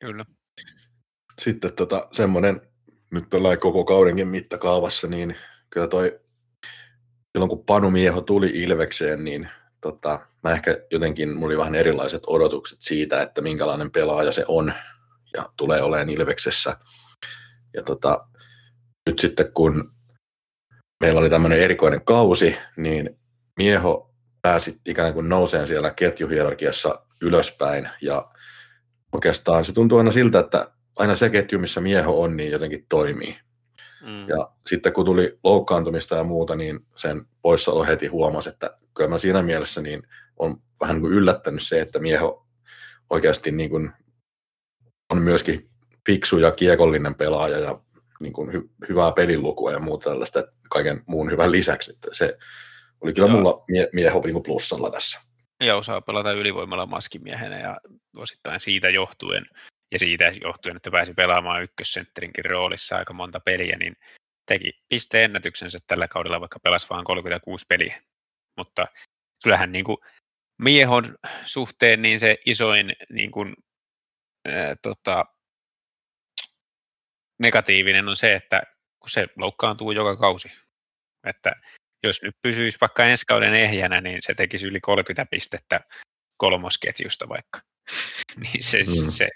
Kyllä. Sitten tota, semmoinen, nyt ollaan koko kaudenkin mittakaavassa, niin kyllä toi, silloin kun Panu Mieho tuli Ilvekseen, niin tota, mä ehkä jotenkin, mulla oli vähän erilaiset odotukset siitä, että minkälainen pelaaja se on ja tulee olemaan Ilveksessä. Ja tota, nyt sitten kun meillä oli tämmöinen erikoinen kausi, niin Mieho pääsi ikään kuin nouseen siellä ketjuhierarkiassa ylöspäin ja oikeastaan se tuntuu aina siltä, että aina se ketju, missä Mieho on, niin jotenkin toimii. Mm. Ja sitten kun tuli loukkaantumista ja muuta, niin sen poissaolo heti huomasi, että kyllä mä siinä mielessä niin on vähän niin kuin yllättänyt se, että Mieho oikeasti niin kuin on myöskin fiksu ja kiekollinen pelaaja ja niin kuin hy- hyvää pelilukua ja muuta tällaista kaiken muun hyvän lisäksi. Että se oli kyllä Joo. mulla mie- mieho niin plussalla tässä. Ja osaa pelata ylivoimalla maskimiehenä ja osittain siitä johtuen, ja siitä johtuen, että pääsi pelaamaan ykkössentterinkin roolissa aika monta peliä, niin teki pisteennätyksensä tällä kaudella, vaikka pelasi vain 36 peliä. Mutta kyllähän niin kuin miehon suhteen niin se isoin niin kuin, ää, tota, negatiivinen on se, että kun se loukkaantuu joka kausi. Että jos nyt pysyisi vaikka ensi kauden ehjänä, niin se tekisi yli 30 pistettä kolmosketjusta vaikka. niin se, mm. se,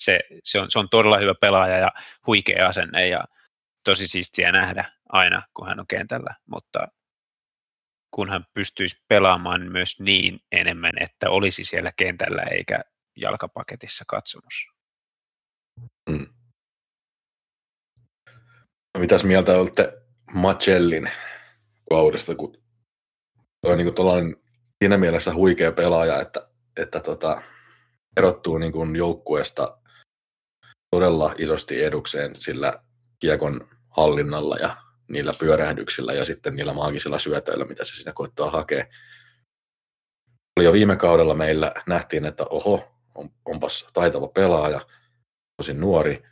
se, se, on, se on todella hyvä pelaaja ja huikea asenne ja tosi siistiä nähdä aina, kun hän on kentällä, mutta kun hän pystyisi pelaamaan myös niin enemmän, että olisi siellä kentällä eikä jalkapaketissa katsomus. Mm. No, mitäs mieltä olette Macellin kaudesta, kun on niin kuin siinä mielessä huikea pelaaja, että, että tota, erottuu niin kuin joukkueesta todella isosti edukseen sillä kiekon hallinnalla ja niillä pyörähdyksillä ja sitten niillä maagisilla syötöillä, mitä se siinä koittaa hakea. Oli jo viime kaudella meillä nähtiin, että oho, on, onpas taitava pelaaja, tosi nuori.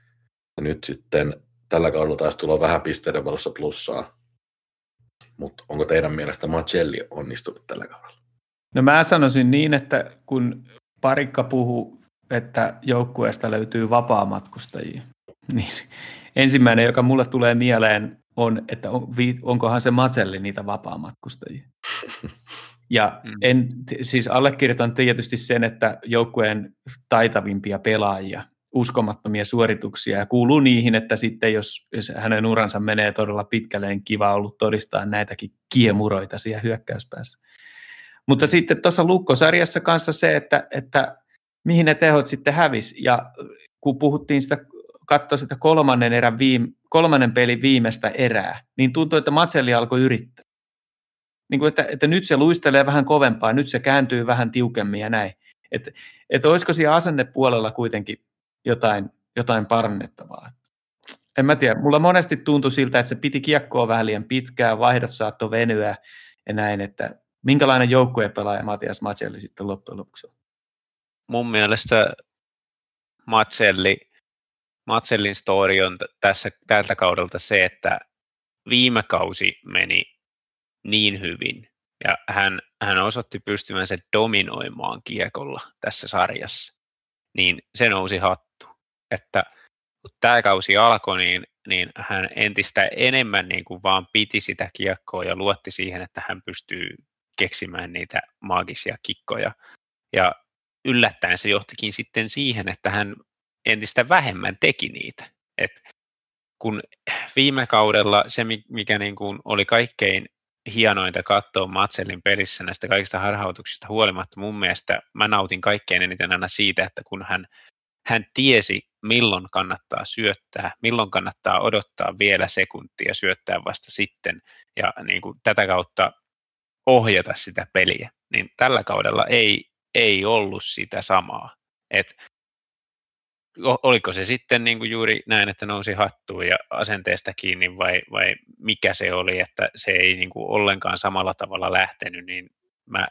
Ja nyt sitten tällä kaudella taisi tulla vähän pisteiden valossa plussaa. Mutta onko teidän mielestä Macelli onnistunut tällä kaudella? No mä sanoisin niin, että kun parikka puhuu että joukkueesta löytyy vapaamatkustajia. Niin ensimmäinen, joka mulle tulee mieleen, on, että on, onkohan se Matselli niitä vapaamatkustajia. Ja mm. en, siis allekirjoitan tietysti sen, että joukkueen taitavimpia pelaajia, uskomattomia suorituksia, ja kuuluu niihin, että sitten jos, jos hänen uransa menee todella pitkälle, niin kiva ollut todistaa näitäkin kiemuroita siellä hyökkäyspäässä. Mutta sitten tuossa Lukkosarjassa kanssa se, että, että mihin ne tehot sitten hävis. Ja kun puhuttiin sitä, katsoa sitä kolmannen, erän viime, kolmannen pelin viimeistä erää, niin tuntui, että Matselli alkoi yrittää. Niin kuin, että, että nyt se luistelee vähän kovempaa, nyt se kääntyy vähän tiukemmin ja näin. Että että olisiko siellä asennepuolella kuitenkin jotain, jotain parannettavaa. En mä tiedä, mulla monesti tuntui siltä, että se piti kiekkoa vähän liian pitkään, vaihdot saattoi venyä ja näin, että minkälainen joukkuepelaaja Matias Macelli sitten loppujen lopuksi on? Mun mielestä Matselli, Matsellin story on tässä tältä kaudelta se, että viime kausi meni niin hyvin ja hän, hän osoitti pystyvänsä dominoimaan kiekolla tässä sarjassa, niin se nousi hattu. Että kun tämä kausi alkoi, niin, niin hän entistä enemmän niin kuin vaan piti sitä kiekkoa ja luotti siihen, että hän pystyy keksimään niitä maagisia kikkoja. Ja yllättäen se johtikin sitten siihen, että hän entistä vähemmän teki niitä. Et kun viime kaudella se, mikä niin kuin oli kaikkein hienointa katsoa Matselin pelissä näistä kaikista harhautuksista huolimatta, mun mielestä mä nautin kaikkein eniten aina siitä, että kun hän, hän tiesi, milloin kannattaa syöttää, milloin kannattaa odottaa vielä sekuntia syöttää vasta sitten, ja niin kuin tätä kautta ohjata sitä peliä, niin tällä kaudella ei, ei ollut sitä samaa. Et oliko se sitten niin kuin juuri näin, että nousi hattuun ja asenteesta kiinni vai, vai mikä se oli, että se ei niin kuin ollenkaan samalla tavalla lähtenyt, niin mä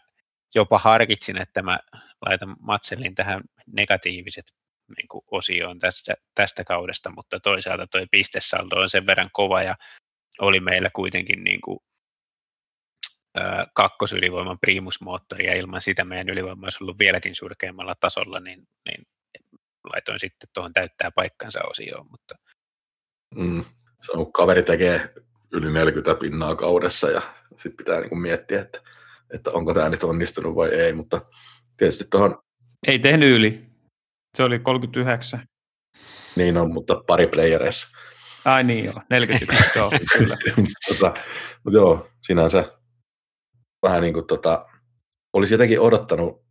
jopa harkitsin, että mä laitan Matselin tähän negatiiviset niin kuin osioon tästä, tästä kaudesta, mutta toisaalta toi pistesaldo on sen verran kova ja oli meillä kuitenkin niin kuin kakkosylivoiman primusmoottori ja ilman sitä meidän ylivoima olisi ollut vieläkin surkeimmalla tasolla, niin, niin laitoin sitten tuohon täyttää paikkansa osioon. Mutta... Mm, se on, kun kaveri tekee yli 40 pinnaa kaudessa ja sitten pitää niin kuin miettiä, että, että onko tämä nyt onnistunut vai ei, mutta tietysti tuohon... Ei tehnyt yli. Se oli 39. Niin on, mutta pari playereissa. Ai niin joo, 41, joo, kyllä. tota, mutta joo, sinänsä vähän niin kuin tota, olisi jotenkin odottanut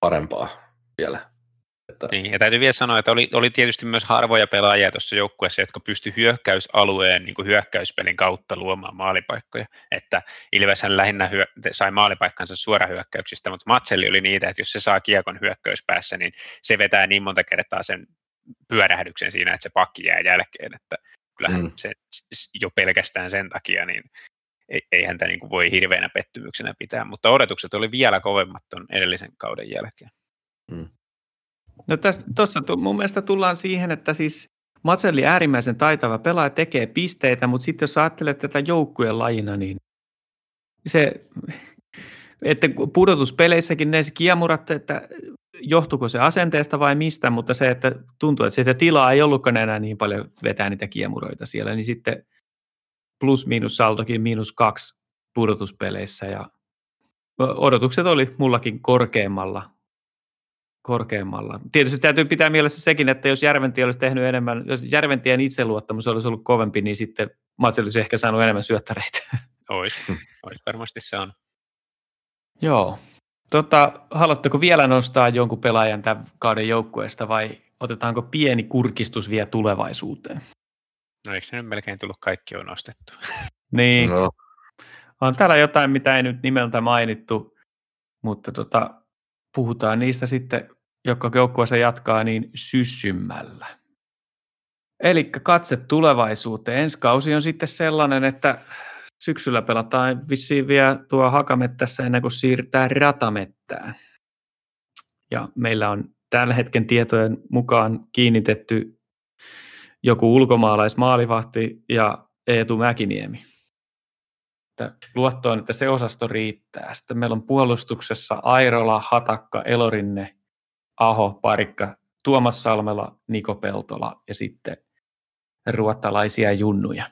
parempaa vielä. Että... Niin, ja täytyy vielä sanoa, että oli, oli tietysti myös harvoja pelaajia tuossa joukkueessa, jotka pysty hyökkäysalueen niin kuin hyökkäyspelin kautta luomaan maalipaikkoja. Että Ilveshän lähinnä hyö, sai maalipaikkansa suorahyökkäyksistä, mutta Matselli oli niitä, että jos se saa kiekon hyökkäyspäässä, niin se vetää niin monta kertaa sen pyörähdyksen siinä, että se pakki jää jälkeen, että kyllähän mm. se jo pelkästään sen takia, niin ei häntä niin kuin voi hirveänä pettymyksenä pitää, mutta odotukset oli vielä kovemmat tuon edellisen kauden jälkeen. Mm. No tuossa mun mielestä tullaan siihen, että siis Matselli äärimmäisen taitava pelaaja tekee pisteitä, mutta sitten jos ajattelet tätä joukkueen lajina, niin se, että pudotuspeleissäkin ne kiemurat, että johtuuko se asenteesta vai mistä, mutta se, että tuntuu, että sitä tilaa ei ollutkaan enää niin paljon vetää niitä kiemuroita siellä, niin sitten plus-miinus saltokin miinus kaksi pudotuspeleissä ja odotukset oli mullakin korkeammalla. korkeammalla. Tietysti täytyy pitää mielessä sekin, että jos Järventie olisi tehnyt enemmän, jos Järventien itseluottamus olisi ollut kovempi, niin sitten Mats olisi ehkä saanut enemmän syöttäreitä. Ois, ois varmasti se on. Joo. Tota, haluatteko vielä nostaa jonkun pelaajan tämän kauden joukkueesta vai otetaanko pieni kurkistus vielä tulevaisuuteen? No eikö se nyt melkein tullut kaikki on nostettu? Niin. No. On täällä jotain, mitä ei nyt nimeltä mainittu, mutta tota, puhutaan niistä sitten, jotka joukkueessa jatkaa niin syssymmällä. Eli katse tulevaisuuteen. Ensi kausi on sitten sellainen, että syksyllä pelataan vissiin vielä tuo hakamettässä ennen kuin siirrytään ratamettään. Ja meillä on tällä hetken tietojen mukaan kiinnitetty joku ulkomaalaismaalivahti ja Eetu Mäkiniemi. Että luottoon, että se osasto riittää. Sitten meillä on puolustuksessa Airola, Hatakka, Elorinne, Aho, Parikka, Tuomas Salmela, Niko Peltola ja sitten ruottalaisia junnuja.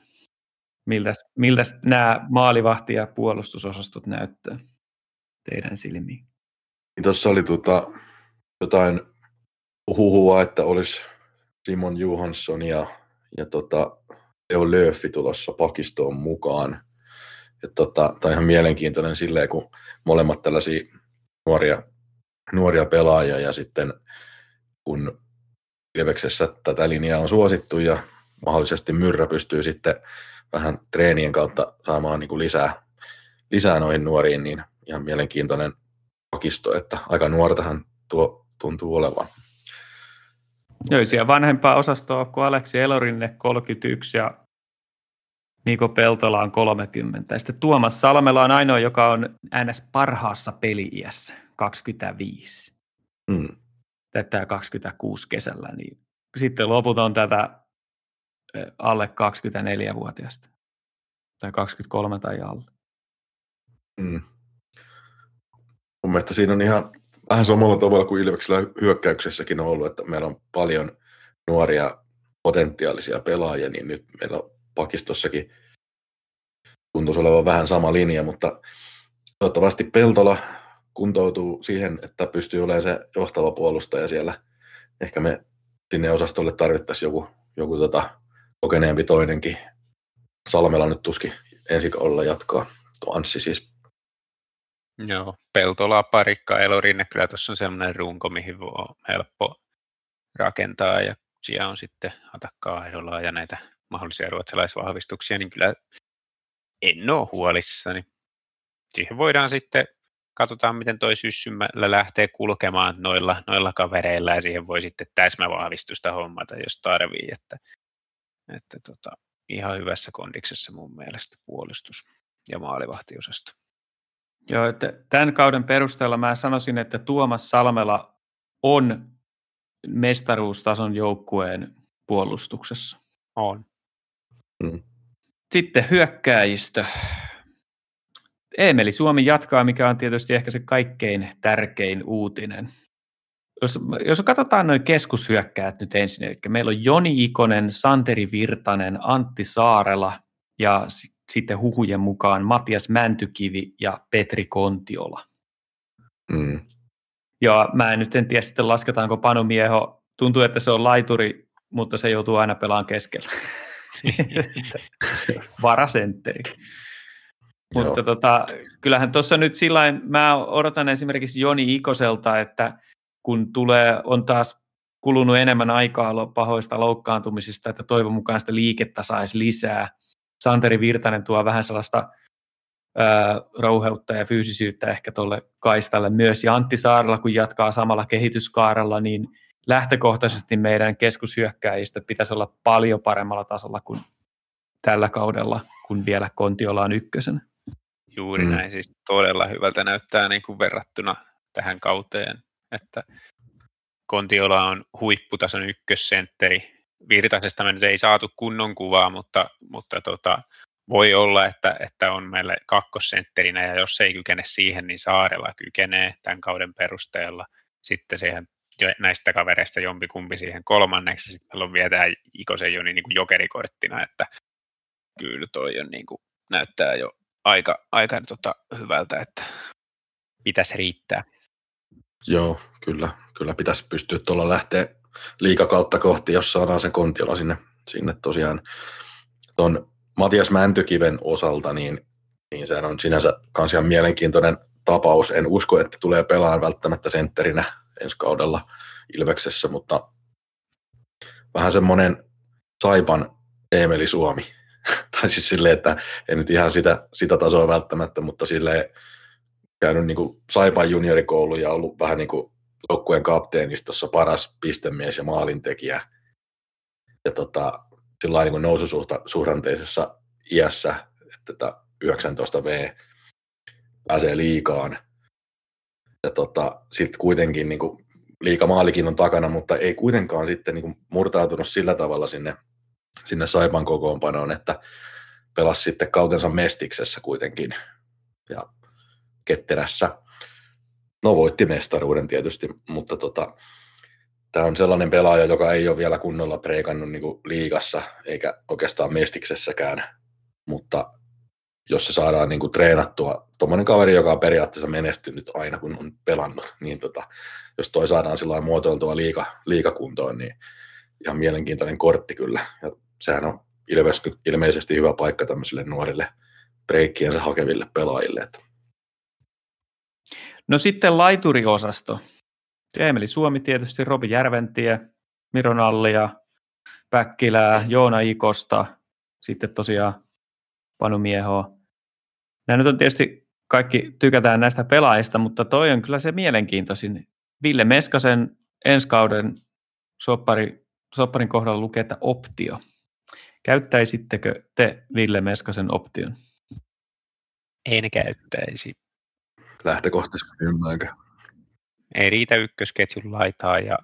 Miltä, miltä nämä maalivahti- ja puolustusosastot näyttää teidän silmiin? Tuossa oli tota, jotain huhua, että olisi Simon Johansson ja, ja tota, Leo Lööfi tulossa pakistoon mukaan. Tota, tämä on ihan mielenkiintoinen silleen, kun molemmat tällaisia nuoria, nuoria pelaajia ja sitten kun Ilveksessä tätä linjaa on suosittu ja mahdollisesti Myrrä pystyy sitten vähän treenien kautta saamaan niin kuin lisää, lisää noihin nuoriin, niin ihan mielenkiintoinen pakisto, että aika nuortahan tuo tuntuu olevan. Joo, siellä vanhempaa osastoa kuin Aleksi Elorinne 31 ja Niko Peltola on 30. Ja sitten Tuomas Salmela on ainoa, joka on ns. parhaassa peli-iässä, 25. Mm. Tätä 26 kesällä, niin sitten loput on tätä alle 24-vuotiaasta. Tai 23 tai alle. Mm. Mun mielestä siinä on ihan vähän samalla tavalla kuin Ilveksellä hyökkäyksessäkin on ollut, että meillä on paljon nuoria potentiaalisia pelaajia, niin nyt meillä on pakistossakin tuntuisi olevan vähän sama linja, mutta toivottavasti Peltola kuntoutuu siihen, että pystyy olemaan se johtava puolustaja siellä. Ehkä me sinne osastolle tarvittaisiin joku, joku tota, kokeneempi toinenkin. Salmela nyt tuski ensi olla jatkaa. Tuo Anssi siis. Joo, Peltola, Parikka, Elorinne, kyllä tuossa on sellainen runko, mihin voi helppo rakentaa ja siellä on sitten Atakkaa ehdolla ja näitä mahdollisia ruotsalaisvahvistuksia, niin kyllä en ole huolissani. Siihen voidaan sitten, katsotaan miten toi syssymällä lähtee kulkemaan noilla, noilla kavereilla ja siihen voi sitten täsmävahvistusta hommata, jos tarvii, että, että tota, ihan hyvässä kondiksessa mun mielestä puolustus ja maalivahtiosasto. Joo, että tämän kauden perusteella mä sanoisin, että Tuomas Salmela on mestaruustason joukkueen puolustuksessa. On. Mm. Sitten hyökkääjistö. Emeli Suomi jatkaa, mikä on tietysti ehkä se kaikkein tärkein uutinen. Jos, jos katsotaan noin keskushyökkäät nyt ensin, eli meillä on Joni Ikonen, Santeri Virtanen, Antti Saarela ja sitten huhujen mukaan Matias Mäntykivi ja Petri Kontiola. Mm. Ja mä en nyt en tiedä sitten lasketaanko Panu Mieho, tuntuu, että se on laituri, mutta se joutuu aina pelaamaan keskellä. Varasentteri. Mutta tota, kyllähän tuossa nyt sillä mä odotan esimerkiksi Joni Ikoselta, että kun tulee, on taas kulunut enemmän aikaa pahoista loukkaantumisista, että toivon mukaan sitä liikettä saisi lisää. Santeri Virtanen tuo vähän sellaista ää, rouheutta ja fyysisyyttä ehkä tuolle kaistalle myös. Ja Antti Saarella, kun jatkaa samalla kehityskaarella, niin lähtökohtaisesti meidän keskushyökkäjistä pitäisi olla paljon paremmalla tasolla kuin tällä kaudella, kun vielä Kontiola on ykkösen. Juuri mm. näin, siis todella hyvältä näyttää niin kuin verrattuna tähän kauteen, että Kontiola on huipputason ykkössentteri. Virtasesta me nyt ei saatu kunnon kuvaa, mutta, mutta tota, voi olla, että, että on meille kakkosentterinä ja jos ei kykene siihen, niin Saarella kykenee tämän kauden perusteella. Sitten siihen näistä kavereista jompikumpi siihen kolmanneksi, sitten on vielä tämä Ikosen Joni niin kuin jokerikorttina, että kyllä toi on niin kuin, näyttää jo aika, aika tota, hyvältä, että pitäisi riittää. Joo, kyllä, kyllä pitäisi pystyä tuolla lähteä liikakautta kohti, jos saadaan se kontiola sinne, sinne tosiaan tuon Matias Mäntykiven osalta, niin, niin sehän on sinänsä kans ihan mielenkiintoinen tapaus. En usko, että tulee pelaamaan välttämättä sentterinä ensi kaudella Ilveksessä, mutta vähän semmoinen Saipan Eemeli Suomi. tai siis silleen, että en nyt ihan sitä, sitä tasoa välttämättä, mutta silleen käynyt niin Saipan juniorikoulu ja ollut vähän niin kuin joukkueen kapteenistossa paras pistemies ja maalintekijä. Ja tota, sillä niin noususuhdanteisessa iässä, että tätä 19V pääsee liikaan. Ja tota, sitten kuitenkin niin kuin, liikamaalikin on takana, mutta ei kuitenkaan sitten niin kuin, murtautunut sillä tavalla sinne, sinne Saipan kokoonpanoon, että pelasi sitten kautensa Mestiksessä kuitenkin ja Ketterässä. No voitti mestaruuden tietysti, mutta tota, tämä on sellainen pelaaja, joka ei ole vielä kunnolla preikannut niin liigassa eikä oikeastaan Mestiksessäkään, mutta jos se saadaan niin kuin treenattua, tuommoinen kaveri, joka on periaatteessa menestynyt aina, kun on pelannut, niin tota, jos toi saadaan sillä muotoiltua liika, liikakuntoon, niin ihan mielenkiintoinen kortti kyllä. Ja sehän on ilmeisesti, hyvä paikka tämmöisille nuorille breikkiensä hakeville pelaajille. Että No sitten laituriosasto. Emeli Suomi tietysti, Robi Järventie, Miro Nallia, Päkkilää, Joona Ikosta, sitten tosiaan Panu Miehoa. Nämä nyt on tietysti kaikki tykätään näistä pelaajista, mutta toi on kyllä se mielenkiintoisin. Ville Meskasen ensi kauden soppari, sopparin kohdalla lukee, että optio. Käyttäisittekö te Ville Meskasen option? En käyttäisi. Lähtökohtaisesti ymmärränkö. Ei riitä ykkösketjun laitaa ja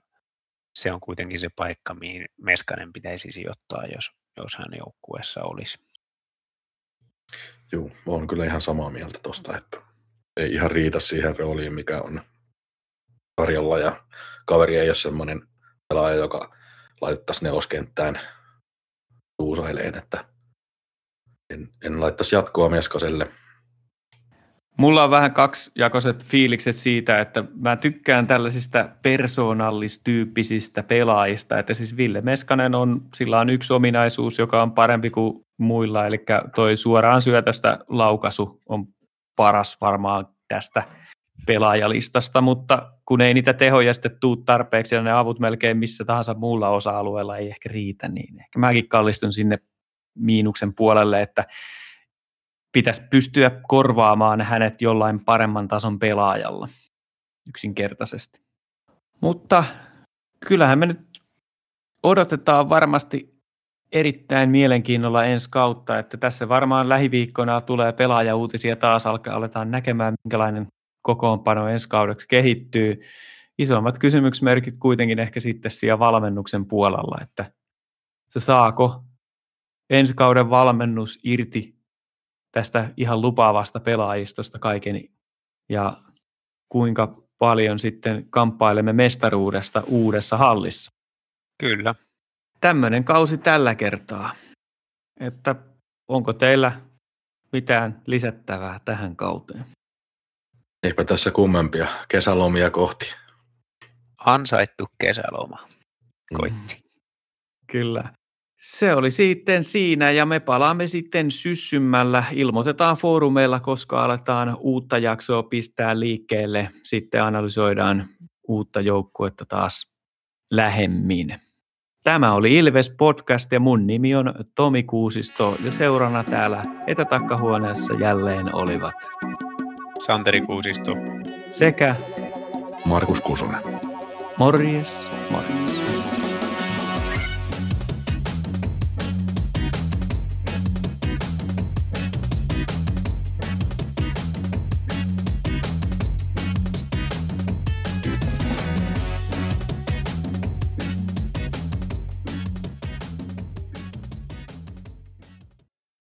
se on kuitenkin se paikka, mihin Meskanen pitäisi sijoittaa, jos, jos hän joukkueessa olisi. Joo, olen kyllä ihan samaa mieltä tuosta, että ei ihan riitä siihen rooliin, mikä on tarjolla ja kaveri ei ole semmoinen pelaaja, joka laitettaisiin neloskenttään tuusaileen, että en, en laittaisi jatkoa Meskaselle. Mulla on vähän kaksijakoiset fiilikset siitä, että mä tykkään tällaisista persoonallistyyppisistä pelaajista, että siis Ville Meskanen on, sillä on yksi ominaisuus, joka on parempi kuin muilla, eli toi suoraan syötöstä laukaisu on paras varmaan tästä pelaajalistasta, mutta kun ei niitä tehoja sitten tuu tarpeeksi ja ne avut melkein missä tahansa muulla osa-alueella ei ehkä riitä, niin ehkä mäkin kallistun sinne miinuksen puolelle, että pitäisi pystyä korvaamaan hänet jollain paremman tason pelaajalla yksinkertaisesti. Mutta kyllähän me nyt odotetaan varmasti erittäin mielenkiinnolla ensi kautta, että tässä varmaan lähiviikkoina tulee pelaajauutisia taas, alkaa, aletaan näkemään, minkälainen kokoonpano ensi kaudeksi kehittyy. Isommat kysymysmerkit kuitenkin ehkä sitten siellä valmennuksen puolella, että se saako ensi kauden valmennus irti tästä ihan lupaavasta pelaajistosta kaiken ja kuinka paljon sitten kamppailemme mestaruudesta uudessa hallissa. Kyllä. Tämmöinen kausi tällä kertaa. Että onko teillä mitään lisättävää tähän kauteen? Eipä tässä kummempia kesälomia kohti. Ansaittu kesäloma. Koitti. Mm. Kyllä. Se oli sitten siinä ja me palaamme sitten syssymmällä. Ilmoitetaan foorumeilla, koska aletaan uutta jaksoa pistää liikkeelle. Sitten analysoidaan uutta joukkuetta taas lähemmin. Tämä oli Ilves Podcast ja mun nimi on Tomi Kuusisto ja seurana täällä etätakkahuoneessa jälleen olivat Santeri Kuusisto sekä Markus Kusunen. Morjes, morjes.